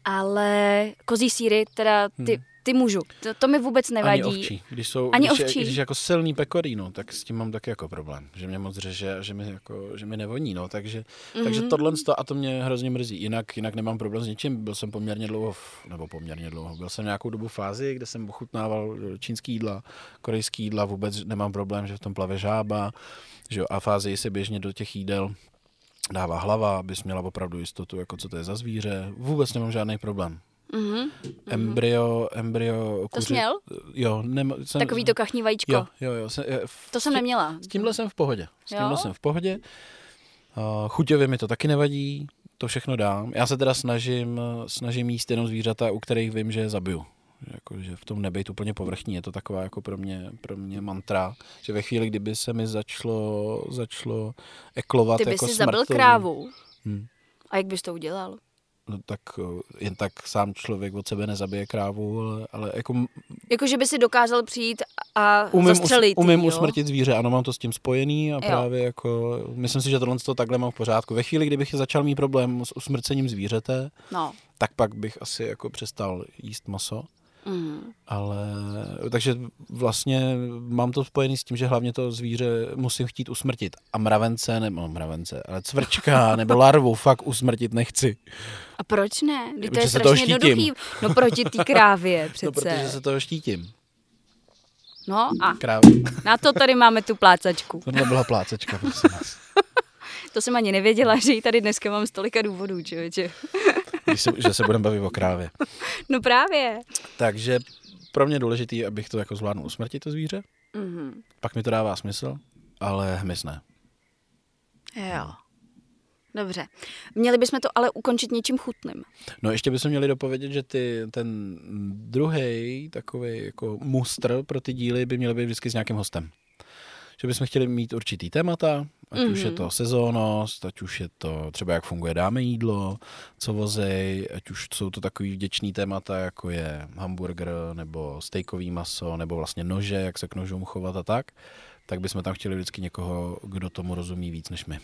Ale kozí síry, teda ty, ty můžu, to, to mi vůbec nevadí. Ani ovčí. Když, jsou, Ani když, ovčí. Je, když je jako silný pecorino, tak s tím mám taky jako problém. Že mě moc řeže a že mi, jako, že mi nevoní. No. Takže, mm-hmm. Mhm. takže tohle to, a to mě hrozně mrzí. Jinak, jinak nemám problém s ničím. Byl jsem poměrně dlouho, v, nebo poměrně dlouho, byl jsem nějakou dobu v fázi, kde jsem ochutnával čínský jídla, korejský jídla, vůbec nemám problém, že v tom plave žába. Že jo, a fázi se běžně do těch jídel dává hlava, abys měla opravdu jistotu, jako co to je za zvíře. Vůbec nemám žádný problém. Mhm. Embryo, embryo To jsi měl? Jo, nem, jsem, Takový to kachní vajíčko. Jo, jo, jo. Jsem, To jsem neměla. S tímhle jsem v pohodě. S tímhle Jo? jsem v pohodě. Uh, chuťově mi to taky nevadí, to všechno dám. Já se teda snažím, snažím jíst jenom zvířata, u kterých vím, že je zabiju. Jako, že v tom nebejt úplně povrchní, je to taková jako pro mě, pro mě mantra, že ve chvíli, kdyby se mi začalo, začalo eklovat Ty by jako si zabil smrtelný- krávu. Hm. A jak bys to udělal? No, tak uh, jen tak sám člověk od sebe nezabije krávu, ale, ale jako Jako, že by si dokázal přijít a umím, zastřelit us, umím jo? usmrtit zvíře, ano, mám to s tím spojený a Jo. právě jako, myslím si, že tohle to takhle mám v pořádku. Ve chvíli, kdybych začal mít problém s usmrcením zvířete, No. tak pak bych asi jako přestal jíst maso. Mhm. Ale, takže vlastně mám to spojený s tím, že hlavně to zvíře musím chtít usmrtit. A mravence, nebo mravence, ale cvrčka nebo larvu fakt usmrtit nechci. A proč ne? Vždyť to Protože je se toho strašně jednoduchý. No proti té krávě přece. No, protože se toho štítím. No a Kráv... na to tady máme tu plácačku. Tohle byla plácečka, prosím vás. To jsem ani nevěděla, že ji tady dneska mám z tolika důvodů, člověče. Když se, že se budeme bavit o krávě. No právě. Takže pro mě je důležitý, abych to jako zvládnul usmrtit to zvíře. Mhm. Pak mi to dává smysl, ale hmyz ne. Jo. Dobře. Měli bychom to ale ukončit něčím chutným. No ještě bychom měli dopovědět, že ty, ten druhý takový jako mustr pro ty díly by měl být vždycky s nějakým hostem. Že bychom chtěli mít určitý témata, ať mm-hmm. už je Mhm. to sezónnost, ať už je to třeba jak funguje dáme jídlo, co vozej, ať už jsou to takový vděčný témata, jako je hamburger, nebo stejkový maso, nebo vlastně nože, jak se k nožům chovat a tak, tak bychom tam chtěli vždycky někoho, kdo tomu rozumí víc než my.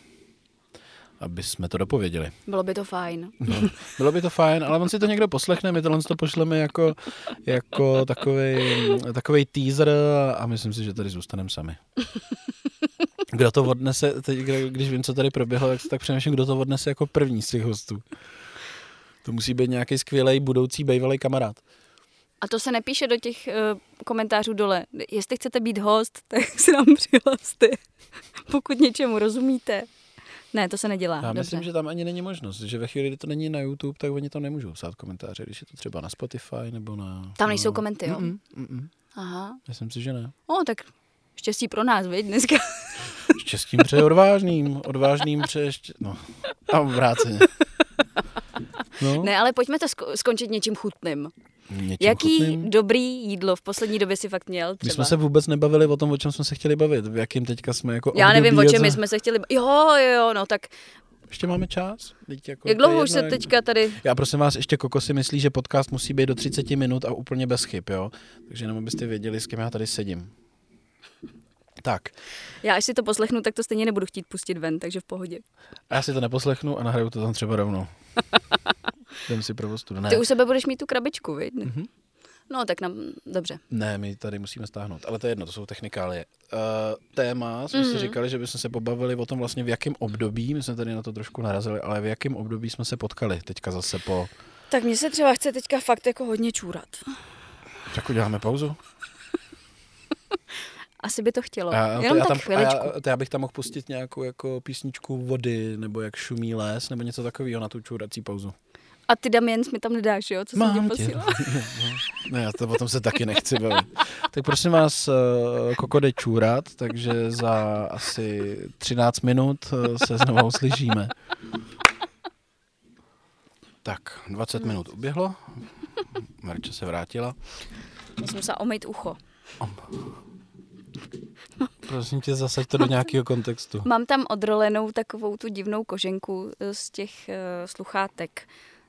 Aby jsme to dopověděli. Bylo by to fajn. No, bylo by to fajn, ale on si to někdo poslechne, my tohle to pošleme jako, jako takový teaser a myslím si, že tady zůstaneme sami. Kdo to odnese, teď, když vím, co tady proběhlo, tak, tak přemýšlím, kdo to odnese jako první z těch hostů. To musí být nějaký skvělý budoucí bývalý kamarád. A to se nepíše do těch uh, komentářů dole. Jestli chcete být host, tak se nám přihlaste. Pokud něčemu rozumíte. Ne, to se nedělá. Já Dobře. myslím, že tam ani není možnost, že ve chvíli, kdy to není na YouTube, tak oni tam nemůžou psát komentáře, když je to třeba na Spotify nebo na... Tam nejsou no. komenty, jo? Mm-mm, mm-mm. Aha. Myslím si, že ne. O, tak štěstí pro nás, viď, dneska. Štěstím přeje odvážným, odvážným přeje ještě, no, a obráceně. No, Ne, ale pojďme to sko- skončit něčím chutným. Něčím Jaký chutným. dobrý jídlo v poslední době si fakt měl třeba? My jsme se vůbec nebavili o tom, o čem jsme se chtěli bavit, v jakým teďka jsme jako Já nevím, o čem za- jsme se chtěli... ba- Jo, jo, jo, no tak Ještě máme čas? Teď jako, jak dlouho už se teďka tady... Já prosím vás, ještě Koko si myslí, že podcast musí být do 30 minut a úplně bez chyb, jo? Takže jenom abyste věděli, s kým já tady sedím. Tak, Já až si to poslechnu, tak to stejně nebudu chtít pustit ven, takže v pohodě. a já si to neposlechnu a nahraju to tam třeba rovnou. Jdem si. Ne, Ty u sebe budeš mít tu krabičku, viď? Mhm. No, tak nám... Dobře. Ne, my tady musíme stáhnout, ale to je jedno, to jsou technikálie. Uh, téma, jsme mm-hmm. si Mhm. říkali, že bychom se pobavili o tom vlastně v jakém období, my jsme tady na to trošku narazili, ale v jakém období jsme se potkali teďka zase po... Tak mně se třeba chce teďka fakt jako hodně čůrat. Tak uděláme pauzu? Asi by to chtělo. A to Jenom já tak tam, a chviličku. já, to já bych tam mohl pustit nějakou jako písničku vody, nebo jak šumí les, nebo něco takového na tu čůrací pauzu. A ty Damiens mi tam nedáš, jo? Co jsem tě posílala? ne, já to potom se taky nechci bavit. Tak prosím vás, eh, Koko jde čůrat, takže za asi 13 minut eh, se znovu uslyšíme. Tak, 20 minut uběhlo. Marča se vrátila. Musím se omejt ucho. Prosím tě, zasaď to do nějakého kontextu. Mám tam odrolenou takovou tu divnou koženku eh, z těch uh, sluchátek.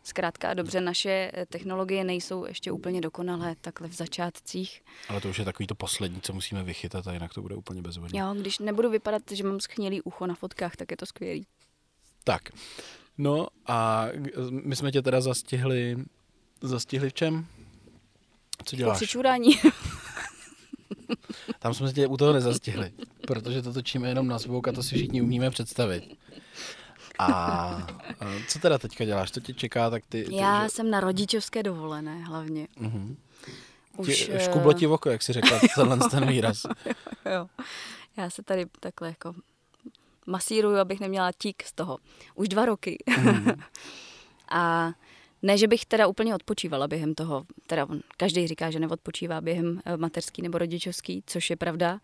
Zkrátka a dobře, naše eh, technologie nejsou ještě úplně dokonalé takhle v začátcích. Ale to už je takový to poslední, co musíme vychytat a jinak to bude úplně bezvodní. Jo, když nebudu vypadat, že mám schnělý ucho na fotkách, tak je to skvělý. Tak, no a my jsme tě teda zastihli, zastihli v čem? Co děláš? Při čurání. Tam jsme tě u toho nezastihli, protože to točíme jenom na zvuk a to si všichni umíme představit. A co teda teďka děláš? Co tě čeká? Tak ty, ty Já že... jsem na rodičovské dovolené hlavně. Uh-huh. Už, škublo ti v oko, jak si řekla, tenhle ten výraz. jo. Já se tady takhle jako masíruju, abych neměla tík z toho. Už dva roky. Mm. a ne, že bych teda úplně odpočívala během toho, teda každý říká, že neodpočívá během eh, mateřský nebo rodičovský, což je pravda,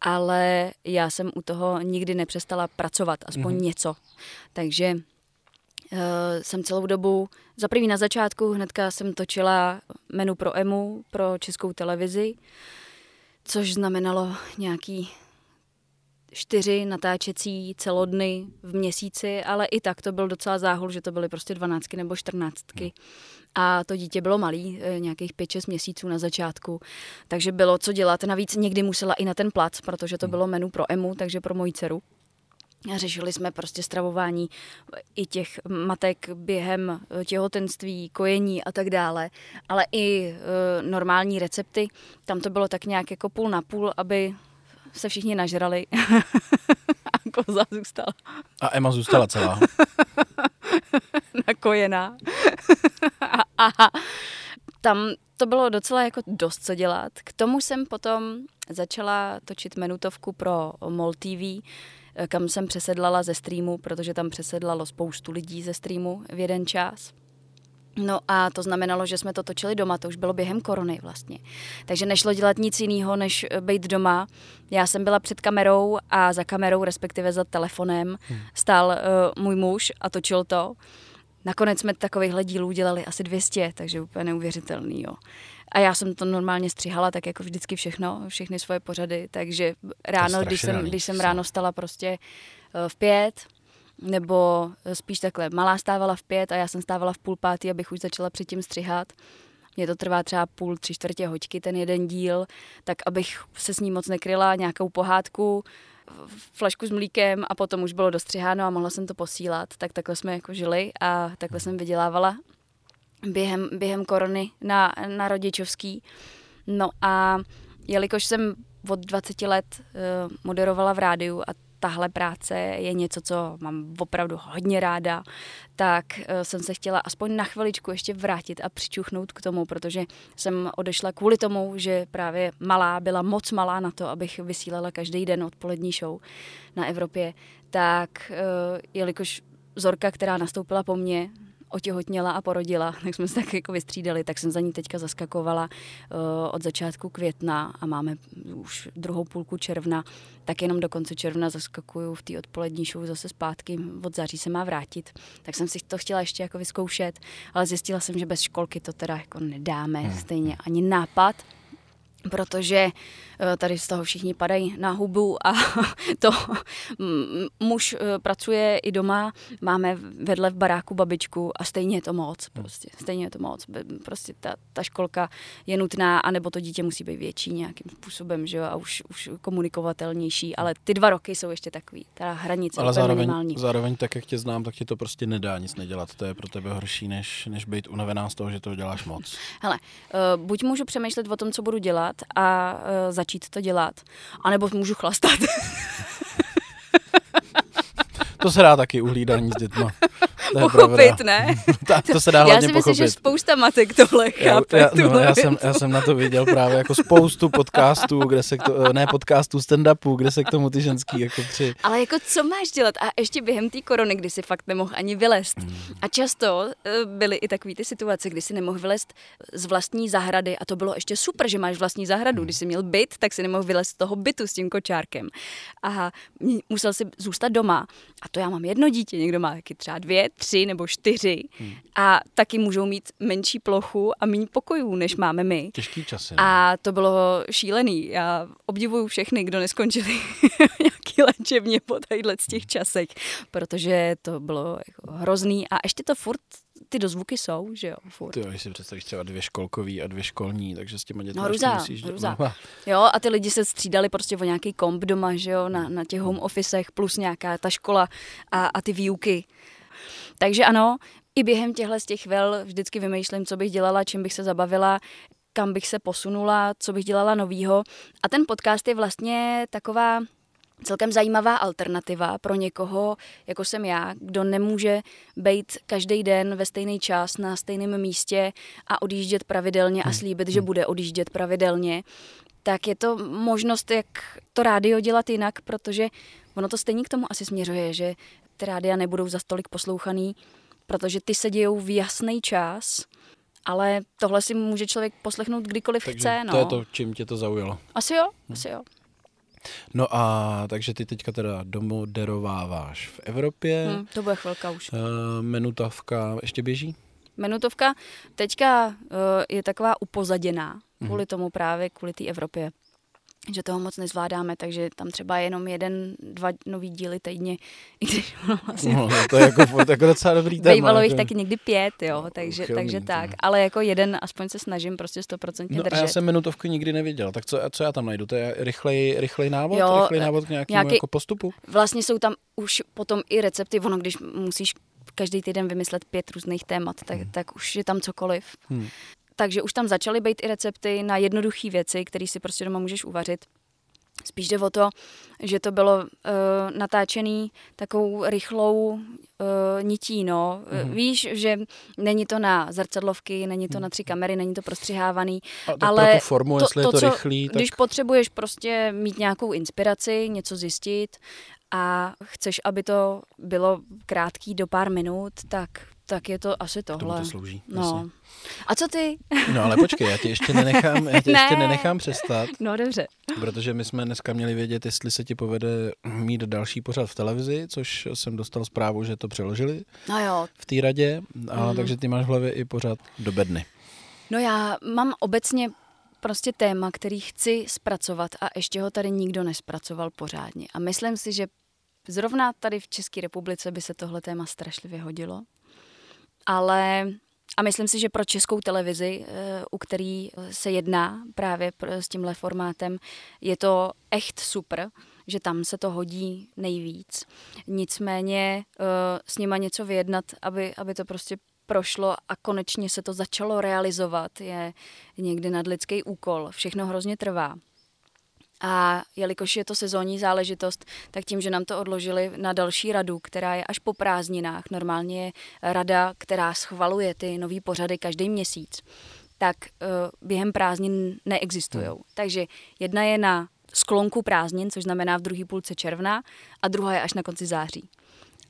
ale já jsem u toho nikdy nepřestala pracovat, aspoň mm-hmm. něco. Takže uh, jsem celou dobu, za první na začátku, hnedka jsem točila menu pro EMU, pro českou televizi, což znamenalo nějaký čtyři natáčecí celodny v měsíci, ale i tak to byl docela záhul, že to byly prostě dvanáctky nebo čtrnáctky. A to dítě bylo malý, eh, nějakých pět, šest měsíců na začátku, takže bylo co dělat. Navíc někdy musela i na ten plac, protože to hmm. bylo menu pro Emu, takže pro moji dceru. A řešili jsme prostě stravování i těch matek během eh, těhotenství, kojení a tak dále, ale i e, normální recepty. Tam to bylo tak nějak jako půl na půl, aby se všichni nažrali a koza zůstala. A Emma zůstala celá. Nakojená. a, tam to bylo docela jako dost co dělat. K tomu jsem potom začala točit menutovku pro MOL TV, kam jsem přesedlala ze streamu, protože tam přesedlalo spoustu lidí ze streamu v jeden čas. No a to znamenalo, že jsme to točili doma, to už bylo během korony vlastně. Takže nešlo dělat nic jiného, než eh, být doma. Já jsem byla před kamerou a za kamerou, respektive za telefonem, hmm. stál uh, můj muž a točil to. Nakonec jsme takovýchhle dílů dělali asi 200, takže úplně neuvěřitelný, jo. A já jsem to normálně střihala, tak jako vždycky všechno, všechny svoje pořady, takže ráno, když jsem, když jsem ráno stala prostě uh, v pět, nebo spíš takhle, malá stávala v pět a já jsem stávala v půl pátý, abych už začala předtím střihat. Mně to trvá třeba půl, tři čtvrtě hoďky ten jeden díl, tak abych se s ní moc nekryla, nějakou pohádku, flašku s mlíkem a potom už bylo dostřiháno a mohla jsem to posílat. Tak takhle jsme jako žili a takhle jsem vydělávala během, během korony na, na rodičovský. No a jelikož jsem od 20 let uh, moderovala v rádiu a tahle práce je něco, co mám opravdu hodně ráda, tak eh, jsem se chtěla aspoň na chviličku ještě vrátit a přičuchnout k tomu, protože jsem odešla kvůli tomu, že právě malá byla moc malá na to, abych vysílala každý den odpolední show na Evropě, tak eh, jelikož Zorka, která nastoupila po mně, otěhotněla a porodila, tak jsme se tak jako vystřídali, tak jsem za ní teďka zaskakovala uh, od začátku května a máme už druhou půlku června, tak jenom do konce června zaskakuju v té odpolední show zase zpátky, od září se má vrátit. Tak jsem si to chtěla ještě jako vyzkoušet, ale zjistila jsem, že bez školky to teda jako nedáme hmm. stejně ani nápad, protože eh, tady z toho všichni padají na hubu a to muž eh, pracuje i doma, máme vedle v baráku babičku a stejně je to moc, hmm. prostě, stejně je to moc, prostě ta, ta školka je nutná, anebo to dítě musí být větší nějakým způsobem, že jo, a už, už komunikovatelnější, ale ty dva roky jsou ještě takový, ta hranice ale zároveň, minimální. zároveň tak, jak tě znám, tak ti to prostě nedá nic nedělat, to je pro tebe horší, než, než být unavená z toho, že to děláš moc. Hele, uh, buď můžu přemýšlet o tom, co budu dělat, dělat a uh, začít to dělat. A nebo můžu chlastat. to se dá taky uhlídání s dětma. To pochopit, ne? Ta, to se dá Já si myslím, pochopit. že spousta matek tohle Já, chápe. já, no, tuhle já, jsem, já jsem na to viděl právě jako spoustu podcastů, kde se k to, ne podcastů, stand-upů, kde se k tomu ty ženský jako při... Ale jako co máš dělat? A ještě během té korony, kdy si fakt nemohl ani vylézt. Hmm. A často eh, byly i takové ty situace, kdy si nemohl vylézt z vlastní zahrady a to bylo ještě super, že máš vlastní zahradu. Když jsi měl byt, tak si nemohl vylézt z toho bytu s tím kočárkem. A m- musel si zůstat doma. A to já mám jedno dítě, někdo má taky třeba dvě, tři nebo čtyři. Hmm. A taky můžou mít menší plochu a méně pokojů, než máme my. Těžký časy. no. A to bylo šílený. Já obdivuju všechny, kdo neskončili nějaký léčebně po tadyhle z těch časech, protože to bylo jako hrozný a ještě to furt, ty dozvuky jsou, že jo, furt. Ty jo, si představíš třeba dvě školkový a dvě školní, takže s těma dětmi No, hrůza, musíš... hrůza. No, Jo, a ty lidi se střídali prostě o nějaký komp doma, že jo, na, na těch home officech, plus nějaká ta škola a, a ty výuky. Takže ano, i během těchhle z těch chvil vždycky vymýšlím, co bych dělala, čím bych se zabavila, kam bych se posunula, co bych dělala novýho. A ten podcast je vlastně taková celkem zajímavá alternativa pro někoho, jako jsem já, kdo nemůže být každý den ve stejný čas na stejném místě a odjíždět pravidelně a slíbit, že bude odjíždět pravidelně, tak je to možnost, jak to rádio dělat jinak, protože ono to stejně k tomu asi směřuje, že ty rádia nebudou za stolik poslouchaný, protože ty se dějou v jasný čas, ale tohle si může člověk poslechnout kdykoliv takže chce. No. to je to, čím tě to zaujalo. Asi jo, asi jo. No a takže ty teďka teda domoderováváš v Evropě. Hm, to bude chvilka už. Uh, menutavka ještě běží? Menutovka teďka uh, je taková upozaděná Mhm. kvůli tomu právě, kvůli té Evropě že toho moc nezvládáme, takže tam třeba je jenom jeden, dva nový díly týdně, i když ono vlastně No, to je jako, to je jako docela dobrý téma. Bývalo jich jako. taky někdy pět, jo, takže, uchylný, takže tak. Ale jako jeden, aspoň se snažím prostě stoprocentně No a držet. já jsem minutovku nikdy neviděl, tak co, co já tam najdu? To je rychlej, rychlej návod? Jo, rychlej návod k nějakému nějaký- jako postupu? Vlastně jsou tam už potom i recepty, ono když musíš každý týden vymyslet pět různých témat, tak, tak už je tam cokoliv. Hmm. Takže už tam začaly být i recepty na jednoduché věci, které si prostě doma můžeš uvařit. Spíš jde o to, že to bylo uh, natáčený takovou rychlou uh, nití, no. Mhm. Mm. Víš, že není to na zrcadlovky, není to na tři kamery, není to prostřihávaný, A ale pro tu formu, jestli je to co, rychlý, tak... Když potřebuješ prostě mít nějakou inspiraci, něco zjistit a chceš, aby to bylo krátký do pár minut, tak, tak je to asi k tomu tohle. to slouží. no. jasně. A co ty? No ale počkej, já tě ještě nenechám, já tě Ne. ještě nenechám přestat, No dobře. protože my jsme dneska měli vědět, jestli se ti povede mít další pořad v televizi, což jsem dostal zprávu, že to přeložili No jo, v té radě, a Mhm. takže ty máš v hlavě i pořad do bedny. No já mám obecně prostě téma, který chci zpracovat a ještě ho tady nikdo nespracoval pořádně. A myslím si, že zrovna tady v České republice by se tohle téma strašlivě hodilo. Ale a myslím si, že pro českou televizi, eh, u který se jedná právě pr- s tímhle formátem, je to echt super, že tam se to hodí nejvíc. Nicméně eh, s nima něco vyjednat, aby, aby to prostě prošlo a konečně se to začalo realizovat, je někdy nadlidský úkol. Všechno hrozně trvá. A jelikož je to sezónní záležitost, tak tím, že nám to odložili na další radu, která je až po prázdninách, normálně je rada, která schvaluje ty nový pořady každý měsíc, tak uh, během prázdnin neexistují. Hmm. Takže jedna je na sklonku prázdnin, což znamená v druhé půlce června, a druhá je až na konci září.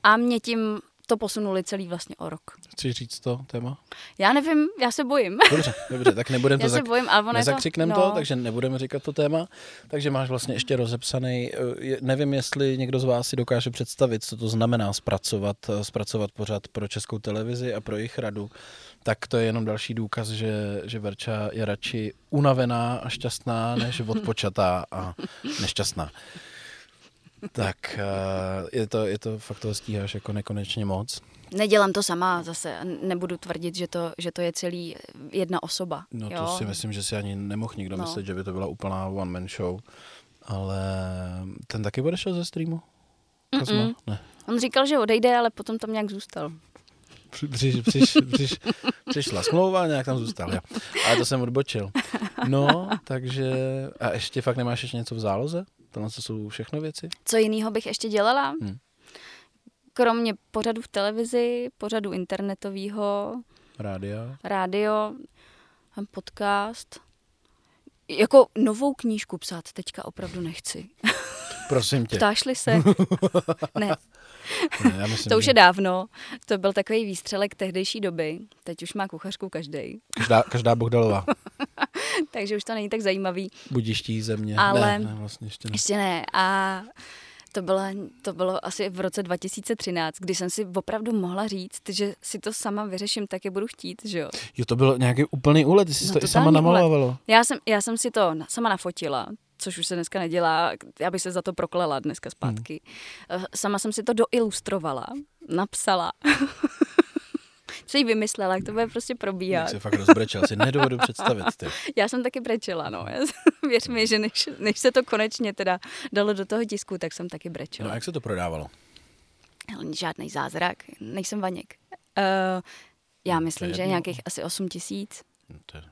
A mě tím to posunuli celý vlastně o rok. Chceš říct to téma? Já nevím, já se bojím. Dobře, dobře, tak nebudeme to zak... bojím, ale je to... Nezakřikneme no. to, takže nebudeme říkat to téma. Takže máš vlastně ještě rozepsaný, eh, nevím, jestli někdo z vás si dokáže představit, co to znamená zpracovat, eh, zpracovat pořad pro českou televizi a pro jejich radu. Tak to je jenom další důkaz, že, že Verča je radši unavená a šťastná, než odpočatá a nešťastná. Tak eh, je to, je to fakt toho stíháš jako nekonečně moc. Nedělám to sama zase, nebudu tvrdit, že to, že to je celý jedna osoba. No to jo? si myslím, že si ani nemohl nikdo No. myslet, že by to byla úplná one man show. Ale ten taky odešel ze streamu? Mm-mm. Ne. On říkal, že odejde, ale potom tam nějak zůstal. Při, přiš, přiš, přiš, přišla smlouva a nějak tam zůstal. Jo. Ale to jsem odbočil. No, takže... A ještě fakt nemáš ještě něco v záloze? Tohle to jsou všechno věci? Co jiného bych ještě dělala? Hmm. kromě pořadu v televizi, pořadu internetového, Rádia. rádio, podcast. Jako novou knížku psát teďka opravdu nechci. Prosím tě. Ptášli se? ne, Ne, já myslím, to už že je dávno. To byl takový výstřelek tehdejší doby. Teď už má kuchařku každý, každá, každá Bohdalová. takže už to není tak zajímavý. Budiští země. Ale- Ne, ne, vlastně ještě ne. Ještě ne. A to bylo, to bylo asi v roce 2013, kdy jsem si opravdu mohla říct, že si to sama vyřeším, tak je budu chtít, že jo. Jo, to byl nějaký úplný úlet, ty jsi No, to i sama úlet. namalovalo. Já jsem, já jsem si to sama nafotila, což už se dneska nedělá, já bych se za to proklela dneska zpátky. Hmm. Sama jsem si to doilustrovala, napsala. si ji vymyslela, jak to bude prostě Jak probíhat. se fakt rozbrečel, si nedovedu představit. Ty. Já jsem taky brečela, no. Věř mi, že než, než se to konečně teda dalo do toho tisku, tak jsem taky brečela. No a jak se to prodávalo? No. Žádný zázrak, nejsem vaněk. Uh, já myslím, je že nějakých asi 8 tisíc. No, to je...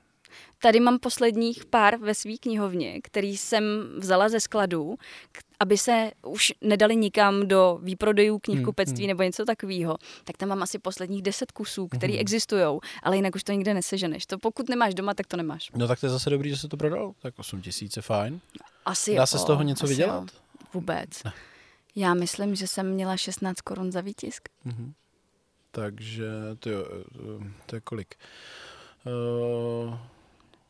Tady mám posledních pár ve své knihovně, který jsem vzala ze skladu, k- aby se už nedali nikam do výprodejů knihkupectví Hmm, nebo něco takového. Tak tam mám asi posledních 10 kusů, které Mhm. existují, ale jinak už to nikde neseženeš. To pokud nemáš doma, tak to nemáš. no tak to je zase dobrý, že se to prodalo. Tak 8 tisíc je fajn. Asi Dá jo, se z toho něco vydělat? Jo. Vůbec. Já myslím, že jsem měla 16 korun za výtisk. Mhm. Takže to, jo, eh, to je kolik? Uh,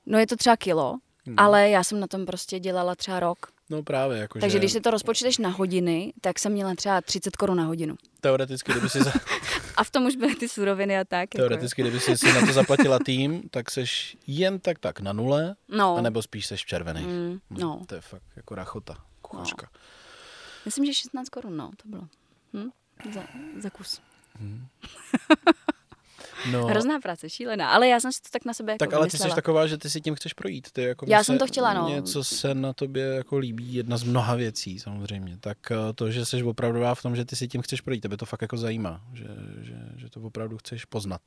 No je to třeba kilo, Hmm. ale já jsem na tom prostě dělala třeba rok. no právě, jako Takže že když si to rozpočteš na hodiny, tak jsem měla třeba 30 korun na hodinu. teoreticky, kdyby si, za, A v tom už byly ty suroviny a tak. Jako, teoreticky, kdyby si, si na to zaplatila tým, tak seš jen tak tak na nule, no, anebo spíš seš červený. mm, no. To je fakt jako rachota, kuchařka. Myslím, že 16 korun, no, to bylo. Hm? Za, za kus. No, Hrozná práce, šílená, ale já jsem si to tak na sebe jako tak ale ty jsi vymyslela. taková, že ty si tím chceš projít. Ty jako Já jsem se- to chtěla, no. Něco se na tobě jako líbí, jedna z mnoha věcí samozřejmě. Tak eh, to, že jsi opravdová v tom, že ty si tím chceš projít, tebe to fakt jako zajímá, že, že, že to opravdu chceš poznat.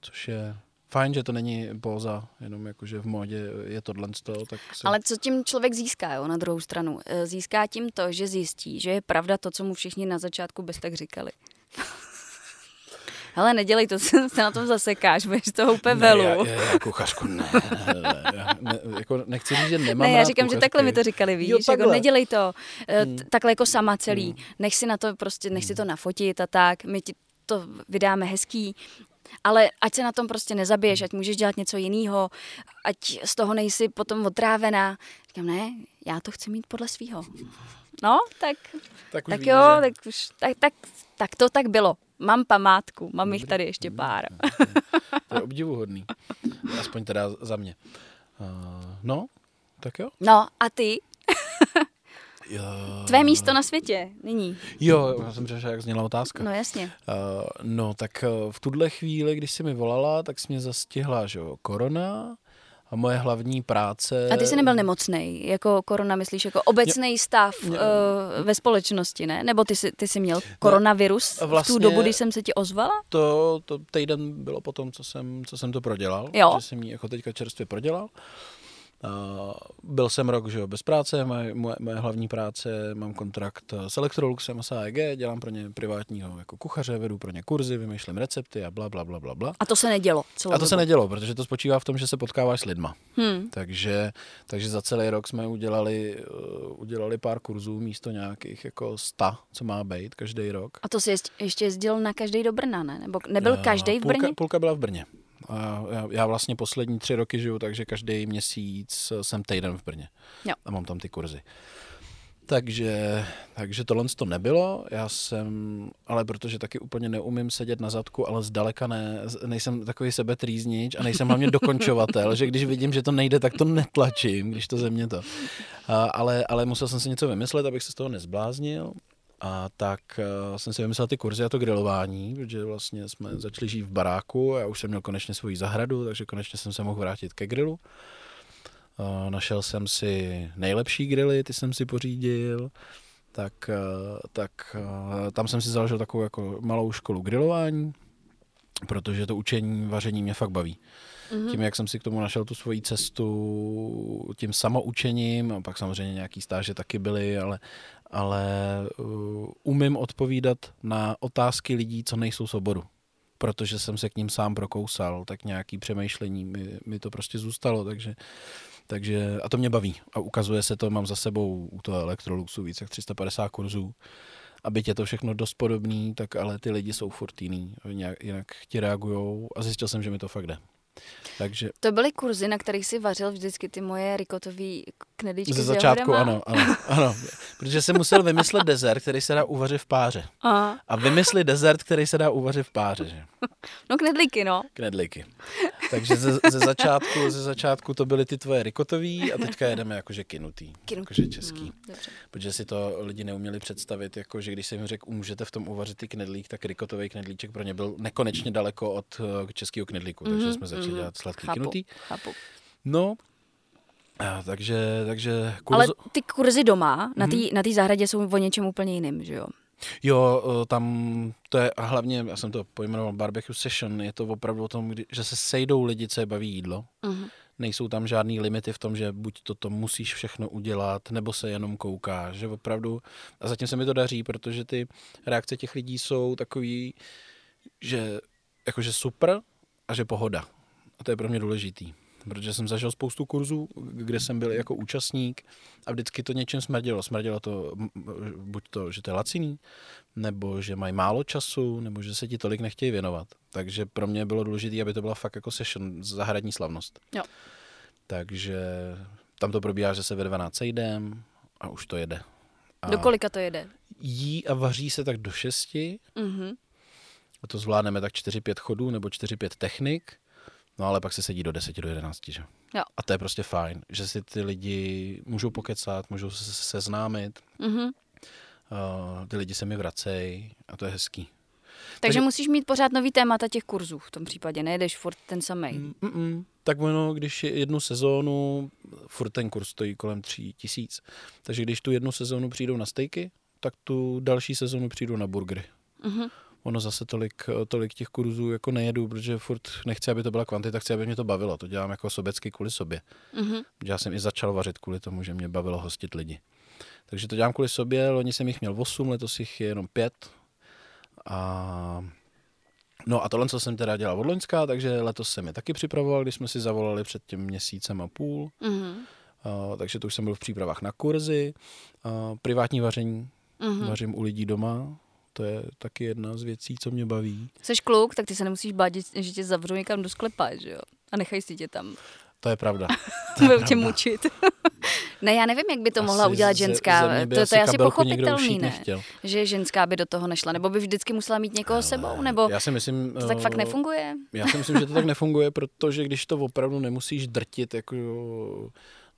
Což je fajn, že to není póza, jenom jako, že v módě je tohle z toho, tak se... Ale co tím člověk získá, jo, na druhou stranu? Eh, Získá tím to, že zjistí, že je pravda to, co mu všichni na začátku bez tak říkali. Ale nedělej to, se na tom zasekáš, budeš toho úplně ne, velu. já, já, já, kuchařku, ne, ne, ne, ne, jako nechci říct, že nemám ne, já říkám, že kuchařky. takhle mi to říkali, víš, Jo, jako takhle. nedělej to eh, Hmm. takhle jako sama celý, nech si na to prostě, nech si to nafotit a tak, my ti to vydáme hezký, ale ať se na tom prostě nezabiješ, ať můžeš dělat něco jiného, ať z toho nejsi potom otrávená. Říkám, ne, já to chci mít podle svýho. No, tak, tak, tak víme, jo, že- tak už, tak, tak, tak to tak bylo. Mám památku, mám jich Dobrý, tady ještě dobrý. pár. To je obdivuhodný. Aspoň teda za mě. Uh, no, tak jo. No a ty, jo. tvé místo na světě, nyní. Jo, já jsem řešil, jak zněla otázka. No jasně. Uh, no, tak uh, v tuhle chvíli, když jsi mi volala, tak jsi mě zastihla, že jo, korona a moje hlavní práce... A ty jsi nebyl nemocný, jako korona myslíš, jako obecný stav Jo. uh, ve společnosti, ne? Nebo ty jsi, ty jsi měl koronavirus v tu vlastně- dobu, kdy jsem se ti ozvala? To, to týden bylo potom, co jsem, co jsem to prodělal. Jo. Že jsem ji jako teďka čerstvě prodělal. Uh, byl jsem rok že jo, bez práce, moje, moje, moje hlavní práce, mám kontrakt s Electroluxem a SAEG, dělám pro ně privátního jako kuchaře, vedu pro ně kurzy, vymýšlím recepty a bla, bla, bla, bla, bla. A to se nedělo celou A to se dobu. nedělo, protože to spočívá v tom, že se potkáváš s lidma. Hmm. Takže, takže za celý rok jsme udělali, uh, udělali pár kurzů místo nějakých jako sta, co má být každý rok. A to jsi jest, ještě jezdil na každý do Brna, ne? Nebo nebyl Eh, každý v Brně? Půlka, půlka byla v Brně. Já, já vlastně poslední tři roky žiju, takže každý měsíc jsem týden v Brně. Jo. A mám tam ty kurzy. Takže, takže tohle to nebylo, já jsem, ale protože taky úplně neumím sedět na zadku, ale zdaleka ne, nejsem takový sebetrýznič a nejsem hlavně dokončovatel, že když vidím, že to nejde, tak to netlačím, když to ze mě to. A, ale, ale musel jsem si něco vymyslet, abych se z toho nezbláznil a tak uh, jsem si vymyslel ty kurzy a to grilování, protože vlastně jsme začali žít v baráku, já už jsem měl konečně svoji zahradu, takže konečně jsem se mohl vrátit ke grilu. Uh, našel jsem si nejlepší grily, ty jsem si pořídil, tak, uh, tak uh, tam jsem si založil takovou jako malou školu grilování, protože to učení vaření mě fakt baví. Mm-hmm. Tím, jak jsem si k tomu našel tu svoji cestu, tím samoučením, a pak samozřejmě nějaký stáže taky byly, ale, ale uh, umím odpovídat na otázky lidí, co nejsou z oboru protože jsem se k ním sám prokousal, tak nějaký přemýšlení mi, mi to prostě zůstalo, takže, takže a to mě baví. A ukazuje se to, mám za sebou u toho Electroluxu více jak 350 kurzů. A byť je to všechno dost podobný, tak ale ty lidi jsou furt jiný, jinak ti reagujou a zjistil jsem, že mi to fakt jde. Takže... To byly kurzy, na kterých si vařil vždycky ty moje rikotové knedlíčky Ze začátku ano, ano, ano, protože jsem musel vymyslet dezert, který se dá uvařit v páře. Aha. A vymyslit dezert, který se dá uvařit v páře. Že? No knedlíky, no. Knedlíky. Takže ze, ze, začátku, ze začátku to byly ty tvoje rikotový a teďka jedeme jakože kinutý. Kinutý. Jakože český. Hmm, Protože si to lidi neuměli představit, jakože když jsem jim řekl, můžete v tom uvařit ty knedlík, tak rikotový knedlíček pro ně byl nekonečně daleko od uh, českého knedlíku. Takže mm-hmm, jsme začali mm-hmm. dělat sladký chápu, kinutý. Chápu. No, a, takže, takže kurz... Ale ty kurzy doma na té hmm. na zahradě jsou o něčem úplně jiným, že jo? Jo, eh, tam to je a hlavně, já jsem to pojmenoval barbecue session, je to opravdu o tom, kdy, že se sejdou lidi, co je baví jídlo. Uh-huh. Nejsou tam žádný limity v tom, že buď to, to musíš všechno udělat, nebo se jenom koukáš, že opravdu, a zatím se mi to daří, protože ty reakce těch lidí jsou takový, že jakože super a že pohoda. A to je pro mě důležitý protože jsem zažil spoustu kurzů, kde jsem byl jako účastník a vždycky to něčím smrdilo. Smrdilo to buď to, že to je laciný, nebo že mají málo času, nebo že se ti tolik nechtějí věnovat. Takže pro mě bylo důležité, aby to byla fakt jako session, zahradní slavnost. Jo. Takže tam to probíhá, že se ve 12 jdem a už to jede. A do kolika to jede? Jí a vaří se tak do 6. Mm-hmm. A to zvládneme tak 4-5 chodů nebo 4-5 technik. No ale pak se sedí do 10, do 11, že? Jo. A to je prostě fajn, že si ty lidi můžou pokecat, můžou se seznámit. Mm-hmm. Uh, ty lidi se mi vracejí a to je hezký. Takže, Takže musíš mít pořád nový témata těch kurzů v tom případě, nejdeš furt ten samý. Mm, mm, mm. Tak ono, když je jednu sezónu, furt ten kurz stojí kolem tří tisíc, takže když tu jednu sezónu přijdou na stejky, tak tu další sezónu přijdou na burgery. Mm-hmm ono zase tolik, tolik těch kurzů jako nejedu, protože furt nechci, aby to byla kvantita, chci, aby mě to bavilo. To dělám jako sobecky kvůli sobě. Mm-hmm. Já jsem i začal vařit kvůli tomu, že mě bavilo hostit lidi. Takže to dělám kvůli sobě, loni jsem jich měl 8, letos jich je jenom 5. A No a tohle, co jsem teda dělal od Loňska, takže letos jsem je taky připravoval, když jsme si zavolali před tím měsícem a půl. Mm-hmm. Uh, takže to už jsem byl v přípravách na kurzy. Uh, privátní vaření, mm-hmm. vařím u lidí doma, to je taky jedna z věcí, co mě baví. Jsi kluk, tak ty se nemusíš bát, že tě zavřou někam do sklepa, že jo? A nechají si tě tam. To je pravda. Budou tě mučit. ne, já nevím, jak by to asi mohla udělat ženská. to, to je asi pochopitelný, ne? Nechtěl. Že ženská by do toho nešla. Nebo by vždycky musela mít někoho Ale, sebou? Nebo já si myslím, to tak fakt eh, nefunguje? Já si myslím, že to tak nefunguje, protože když to opravdu nemusíš drtit jako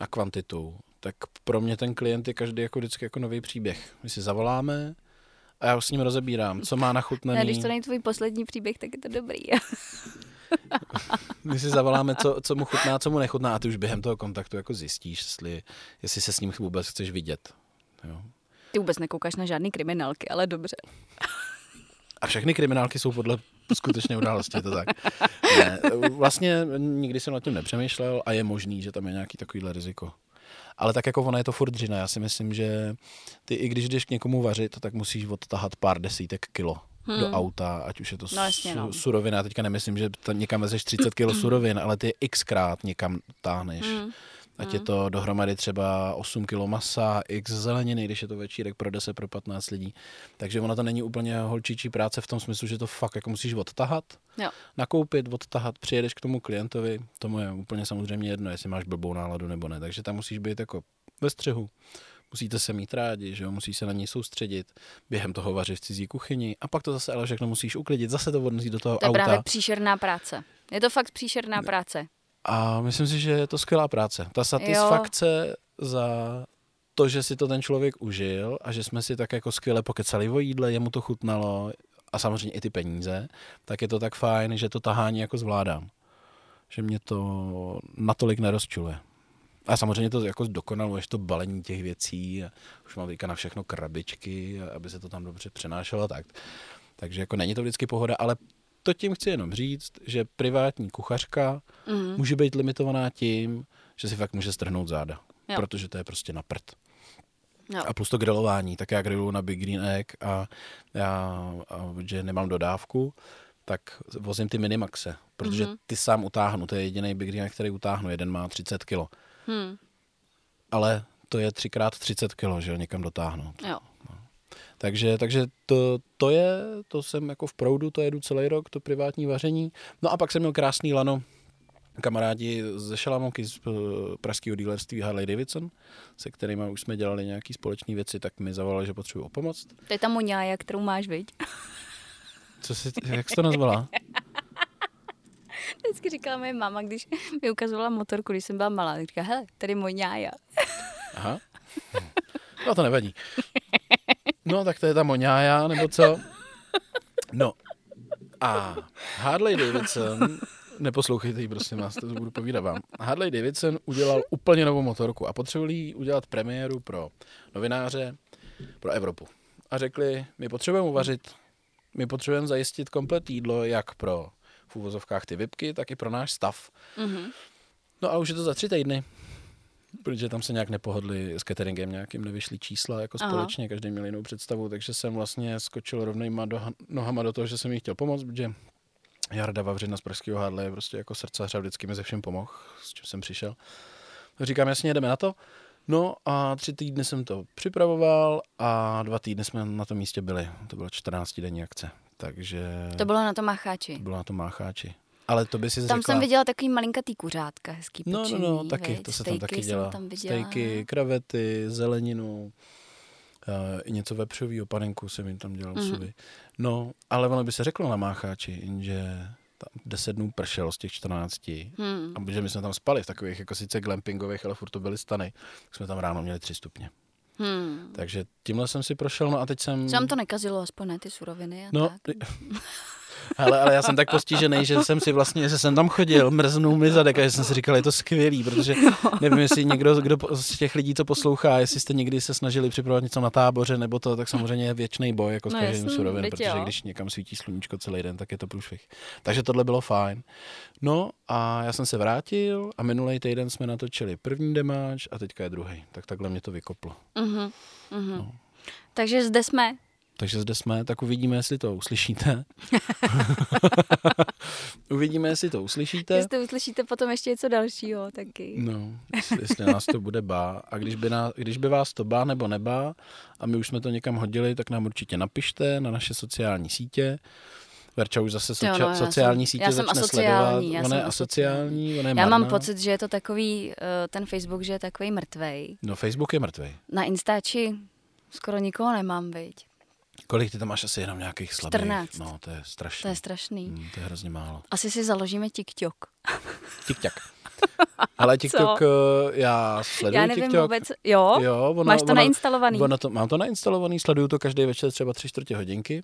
na kvantitu, tak pro mě ten klient je každý jako vždycky jako nový příběh. My si zavoláme, a já s ním rozebírám, co má nachutnaný. Ne, když to není tvůj poslední příběh, tak je to dobrý. My si zavoláme, co, co mu chutná, co mu nechutná a ty už během toho kontaktu jako zjistíš, jestli, jestli se s ním vůbec chceš vidět. Jo. Ty vůbec nekoukáš na žádný kriminálky, ale dobře. A všechny kriminálky jsou podle skutečné události, to tak. Ne, vlastně nikdy jsem nad tím nepřemýšlel a je možný, že tam je nějaký takovýhle riziko. Ale tak jako ona je to furt dřina. Já si myslím, že ty i když jdeš k někomu vařit, tak musíš odtahat pár desítek kilo hmm. do auta, ať už je to no, jasně, no. surovina. Teďka nemyslím, že tam někam vezeš 30 kilo surovin, ale ty xkrát někam táhneš. Hmm. Ať mm. je to dohromady třeba 8 kg masa, x zeleniny, když je to večírek pro 10, pro 15 lidí. Takže ona to není úplně holčičí práce v tom smyslu, že to fakt jako musíš odtahat, jo. nakoupit, odtahat, přijedeš k tomu klientovi, tomu je úplně samozřejmě jedno, jestli máš blbou náladu nebo ne. Takže tam musíš být jako ve střehu. Musíte se mít rádi, že jo? musíš se na něj soustředit, během toho vařit v cizí kuchyni a pak to zase ale všechno musíš uklidit, zase to odnosí do toho auta. To je právě příšerná práce. Je to fakt příšerná práce. A myslím si, že je to skvělá práce. Ta satisfakce jo. za to, že si to ten člověk užil a že jsme si tak jako skvěle pokecali o jídle, jemu to chutnalo a samozřejmě i ty peníze, tak je to tak fajn, že to tahání jako zvládám. Že mě to natolik nerozčuluje. A samozřejmě to jako dokonaluješ to balení těch věcí a už mám teďka na všechno krabičky, aby se to tam dobře přenášelo tak. Takže jako není to vždycky pohoda, ale to tím chci jenom říct, že privátní kuchařka Mhm. může být limitovaná tím, že si fakt může strhnout záda. Jo. Protože to je prostě na prd. Jo. A plus to grilování, tak já griluju na Big Green Egg a já, a, že nemám dodávku, tak vozím ty Minimaxe, protože Mhm. ty sám utáhnu, to je jediný Big Green Egg, který utáhnu, jeden má 30 kg. Hmm. Ale to je třikrát 30 kg, že jo, někam dotáhnout. Jo. Takže, takže to, to je, to jsem jako v proudu, to jedu celý rok, to privátní vaření. No a pak jsem měl krásný lano, kamarádi ze Šalamoky z eh, pražského dílerství Harley Davidson, se kterými už jsme dělali nějaké společné věci, tak mi zavolali, že potřebuji pomoct. To je ta moňája, kterou máš, viď? Co jsi, jak jsi to nazvala? Vždycky říkala moje máma, když mi ukazovala motorku, když jsem byla malá, tak říká, hele, tady moňája. Aha. No to nevadí. No tak to je ta moňája, nebo co? No a Harley Davidson, neposlouchejte ji, prosím vás, to budu povídat vám. Harley Davidson udělal úplně novou motorku a potřebovali jí udělat premiéru pro novináře, pro Evropu. A řekli, my potřebujeme uvařit, my potřebujeme zajistit komplet jídlo, jak pro v úvozovkách ty vypky, tak i pro náš stav. Mhm. No a už je to za tři týdny, protože tam se nějak nepohodli s cateringem, nějakým nevyšly čísla jako Aha. společně, každý měl jinou představu, takže jsem vlastně skočil rovnýma do, nohama do toho, že jsem jí chtěl pomoct, protože Jarda Vavřina z Pražského hádle je prostě jako srdcař a vždycky mi ze všem pomohl, s čím jsem přišel. Říkám, jasně, jdeme na to. No a tři týdny jsem to připravoval a dva týdny jsme na tom místě byli. To byla 14 denní akce, takže To bylo na tom macháči. bylo na tom mácháči. Ale to by si Tam řekla... jsem viděla takový malinkatý kuřátka, hezký No, no, pečený, no, taky, viď? to se tam taky dělá. Tam viděla, Stejky, no. kravety, zeleninu, uh, i něco vepřového, panenku jsem jim tam dělal Mhm. mm-hmm. suvy. No, ale ono by se řeklo na mácháči, jenže tam 10 dnů pršelo z těch 14. Hmm. A protože my jsme tam spali v takových jako sice glampingových, ale furt to byly stany, tak jsme tam ráno měli 3 stupně. Hmm. Takže tímhle jsem si prošel, no a teď jsem... Co to nekazilo, aspoň ne ty suroviny a No, tak? ale, ale já jsem tak postižený, že jsem si vlastně, že jsem tam chodil, mrznou mi zadek a že jsem si říkal, je to skvělý, protože nevím, jestli někdo kdo z těch lidí, co poslouchá, jestli jste někdy se snažili připravovat něco na táboře, nebo to, tak samozřejmě je věčný boj jako s No každým surovin, protože jo. když někam svítí sluníčko celý den, tak je to průšvih. Takže tohle bylo fajn. No a já jsem se vrátil a minulý týden jsme natočili první demáč a teďka je druhý. Tak takhle mě to vykoplo. Mhm. Mhm. No. Takže zde jsme. Takže zde jsme, tak uvidíme, jestli to uslyšíte. uvidíme, jestli to uslyšíte. Jestli uslyšíte potom ještě něco dalšího taky. No, jestli- jestli nás to bude bá. A když by, nás, když by vás to bá nebo nebá a my už jsme to někam hodili, tak nám určitě napište na naše sociální sítě. Verča už zase socia- Jo, no, sociální jsem- sítě já jsem začne asociální, sledovat. já Ona jsem je asociální, ona je Já mám marná. pocit, že je to takový, eh, ten Facebook, že je takový mrtvej. No, Facebook je mrtvý. Na Instači skoro nikoho nemám, viď? Kolik ty tam máš asi jenom nějakých slabých? 14. No, to je strašný. To je strašný. Hmm, to je hrozně málo. Asi si založíme TikTok. TikTok. Ale TikTok, eh, já sleduju Já nevím TikTok. vůbec, jo? Jo, ono, Máš to ono, nainstalovaný? Ono to, mám to nainstalovaný, sleduju to každý večer třeba tři čtvrtě hodinky.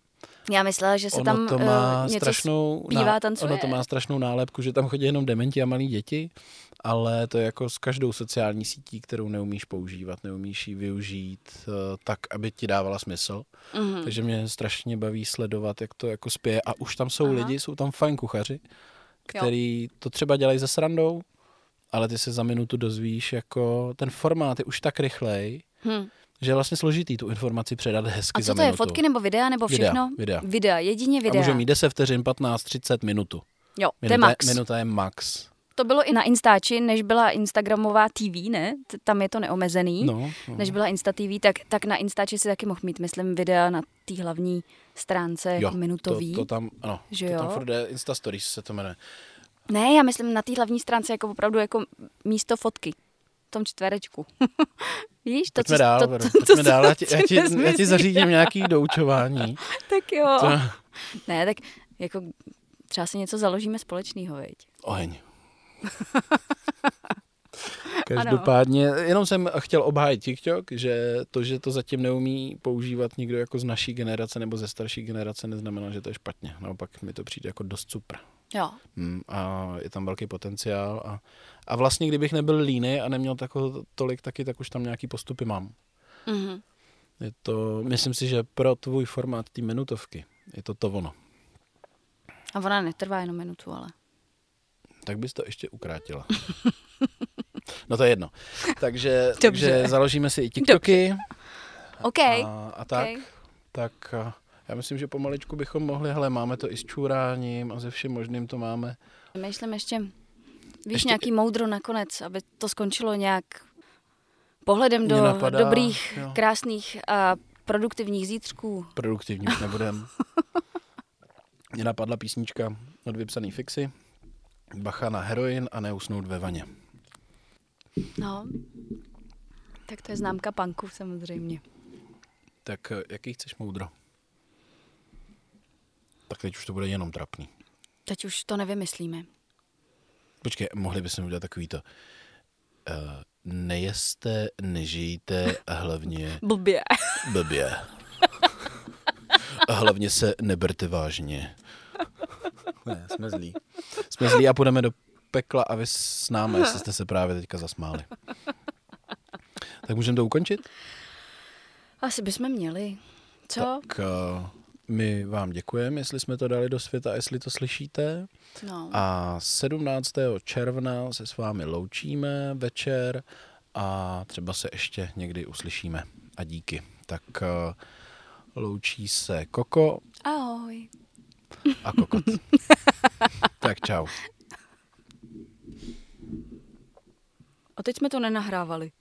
Já myslela, že se ono tam to eh, má něco strašnou, zpívá, tancuje. ono to má strašnou nálepku, že tam chodí jenom dementi a malí děti, ale to je jako s každou sociální sítí, kterou neumíš používat, neumíš ji využít eh, tak, aby ti dávala smysl. Mhm. Takže mě strašně baví sledovat, jak to jako spěje. A už tam jsou Aha. lidi, jsou tam fajn kuchaři, který to třeba dělají ze srandou, ale ty se za minutu dozvíš, jako ten formát je už tak rychlej, Hm. že je vlastně složitý tu informaci předat hezky A za co to je, minutu. fotky nebo videa, nebo Videa, všechno? videa. Videa, jedině A videa. může mít 10 vteřin, 15, 30 minutu. Jo, to Minuta je max. minuta je max. To bylo i na Instači, než byla Instagramová TV, ne? Tam je to neomezený. No, no. Než byla Insta TV, tak, tak na Instači si taky mohl mít, myslím, videa na té hlavní stránce jako minutový. To, to tam, ano, Že to tam jo? furt jde, Insta Stories se to jmenuje. Ne, já myslím na té hlavní stránce jako opravdu jako místo fotky. V tom čtverečku. Víš, to, Pojďme co, dál, to, to, to, dál, já ti, já ti, já ti zařídím nějaký doučování. Tak jo. To, Ne, tak jako třeba si něco založíme společného, veď. oheň. Každopádně, jenom jsem chtěl obhájit TikTok, že to, že to zatím neumí používat někdo jako z naší generace nebo ze starší generace, neznamená, že to je špatně. Naopak mi to přijde jako dost super. Jo. Hmm, a je tam velký potenciál. A, a vlastně, kdybych nebyl líný a neměl tako, tolik taky, tak už tam nějaký postupy mám. Mhm. Je to, myslím si, že pro tvůj formát té minutovky je to to ono. A ona netrvá jenom minutu, ale. Tak bys to ještě ukrátila. No to je jedno. Takže, Dobře. takže založíme si i TikToky. OK. A, a tak, OK. tak a já myslím, že pomaličku bychom mohli, hele, máme to i s čůráním a ze vším možným to máme. Myšlím ještě, víš, Ještě- nějaký moudro nakonec, aby to skončilo nějak pohledem do napadá, dobrých, jo. krásných a produktivních zítřků. Produktivní už nebudem. Mně napadla písnička od vypsaný fixy. Bacha na heroin a neusnout ve vaně. No, tak to je známka punku samozřejmě. Tak eh, jaký chceš moudro? Tak teď už to bude jenom trapný. Teď už to nevymyslíme. Počkej, mohli bychom udělat takový to. Uh, nejeste, nežijte a hlavně Blbě. blbě. A hlavně se neberte vážně. Ne, jsme zlí. Jsme zlí a půjdeme do pekla a vy s námi, jestli jste se právě teďka zasmáli. Tak můžeme to ukončit? Asi bychom měli. Co? Tak uh, my vám děkujeme, jestli jsme to dali do světa, jestli to slyšíte. No. A 17. června se s vámi loučíme večer a třeba se ještě někdy uslyšíme. A díky. Tak uh, loučí se Koko Ahoj. a Kokot. tak čau. A teď jsme to nenahrávali.